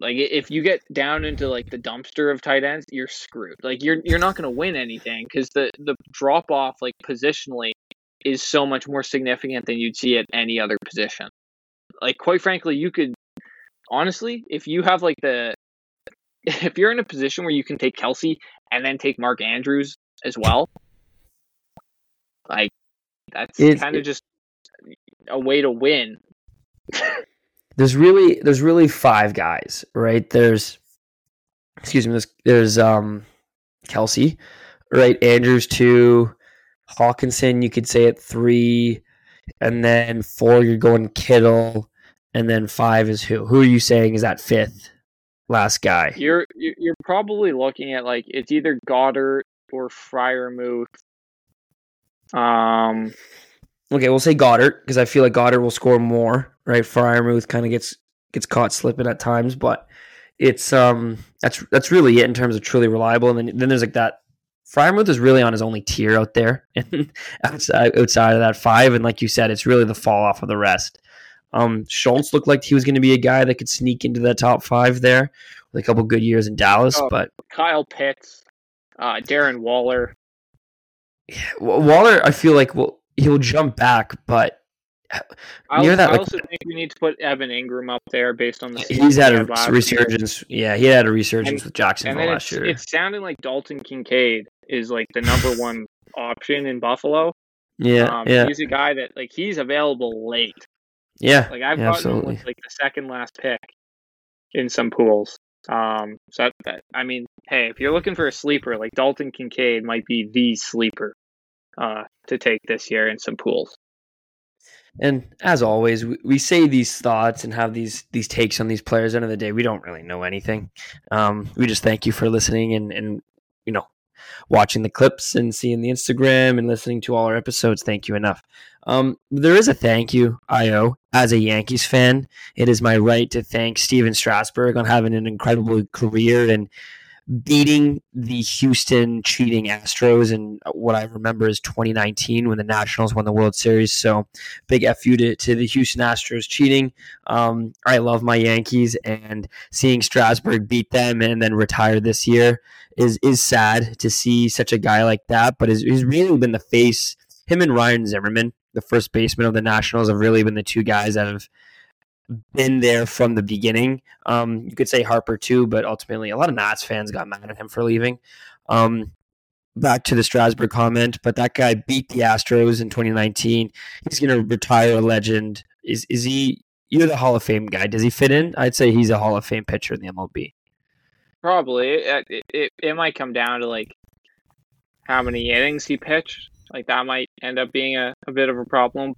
like if you get down into like the dumpster of tight ends, you're screwed. Like you're you're not going to win anything because the the drop off like positionally is so much more significant than you'd see at any other position. Like quite frankly, you could honestly, if you have like the if you're in a position where you can take Kelce and then take Mark Andrews as well, like that's kind of just a way to win. There's really there's really five guys, right? There's excuse me, there's, there's um Kelce, right? Andrews two, Hockenson, you could say at three, and then four you're going Kittle, and then five is who? Who are you saying is that fifth last guy? You're you're probably looking at like it's either Goedert or Freiermuth. Um, Okay, we'll say Goedert because I feel like Goedert will score more, right? Freiermuth kind of gets gets caught slipping at times, but it's um that's that's really it in terms of truly reliable. And then then there's like that Freiermuth is really on his only tier out there, outside outside of that five, and like you said, it's really the fall off of the rest. Um, Schultz looked like he was going to be a guy that could sneak into the top five there with a couple good years in Dallas, Oh. but Kyle Pitts, uh, Darren Waller. Wa- Waller, I feel like will he'll jump back, but I, near that, I like- also think we need to put Evan Engram up there based on the He's had a last year. resurgence. Yeah, he had a resurgence And- with Jacksonville last year. it's sounding like Dalton Kincaid is like the number one option in Buffalo. yeah, um, yeah, He's a guy that like he's available late. yeah. Like I've yeah, gotten with like the second last pick in some pools. Um, so that, that I mean, hey, if you're looking for a sleeper, like Dalton Kincaid might be the sleeper uh, to take this year in some pools. And as always, we, we say these thoughts and have these these takes on these players. End of the day, we don't really know anything. Um, we just thank you for listening and and you know watching the clips and seeing the Instagram and listening to all our episodes. Thank you enough. Um, there is a thank you I owe as a Yankees fan. It is my right to thank Stephen Strasburg on having an incredible career and beating the Houston cheating Astros in what I remember is 2019 when the Nationals won the World Series. So big fu to, to the Houston Astros cheating. Um, I love my Yankees, and seeing Strasburg beat them and then retire this year is is sad to see such a guy like that. But he's, he's really been the face. Him and Ryan Zimmerman, the first baseman of the Nationals, have really been the two guys that have been there from the beginning. Um, you could say Harper too, but ultimately a lot of Nats fans got mad at him for leaving. Um, back to the Strasburg comment, but that guy beat the Astros in 2019. He's going to retire a legend. Is is he? You're the Hall of Fame guy. Does he fit in? I'd say he's a Hall of Fame pitcher in the MLB. Probably it, it, it, might come down to like how many innings he pitched. Like that might end up being a, a bit of a problem.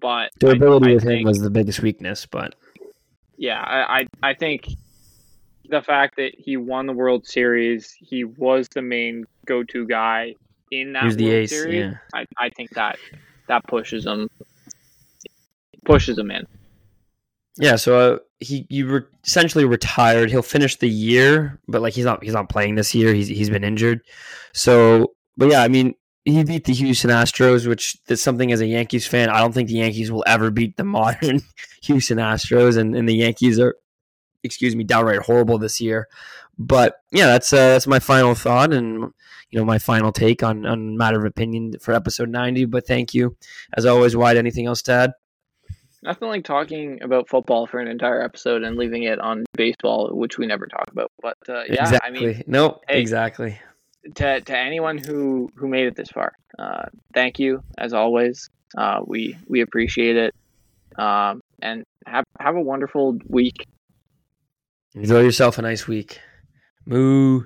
But Durability I, I with him think- was the biggest weakness, but yeah, I, I I think the fact that he won the World Series, he was the main go-to guy in that World ace. Series. Yeah. I, I think that that pushes him pushes him in. Yeah, so uh, he you re- essentially retired. He'll finish the year, but like he's not he's not playing this year. He's he's been injured. So, but yeah, I mean, he beat the Houston Astros, which is something as a Yankees fan. I don't think the Yankees will ever beat the modern Houston Astros, and, and the Yankees are, excuse me, downright horrible this year. But yeah, that's uh, that's my final thought, and you know my final take on on matter of opinion for episode ninety. But thank you, as always. Wyatt, anything else to add? Nothing like talking about football for an entire episode and leaving it on baseball, which we never talk about. But uh, yeah, exactly. I mean, no, hey, exactly. To to anyone who who made it this far, uh, thank you as always. Uh, we we appreciate it, um, and have have a wonderful week. Enjoy yourself a nice week. Moo.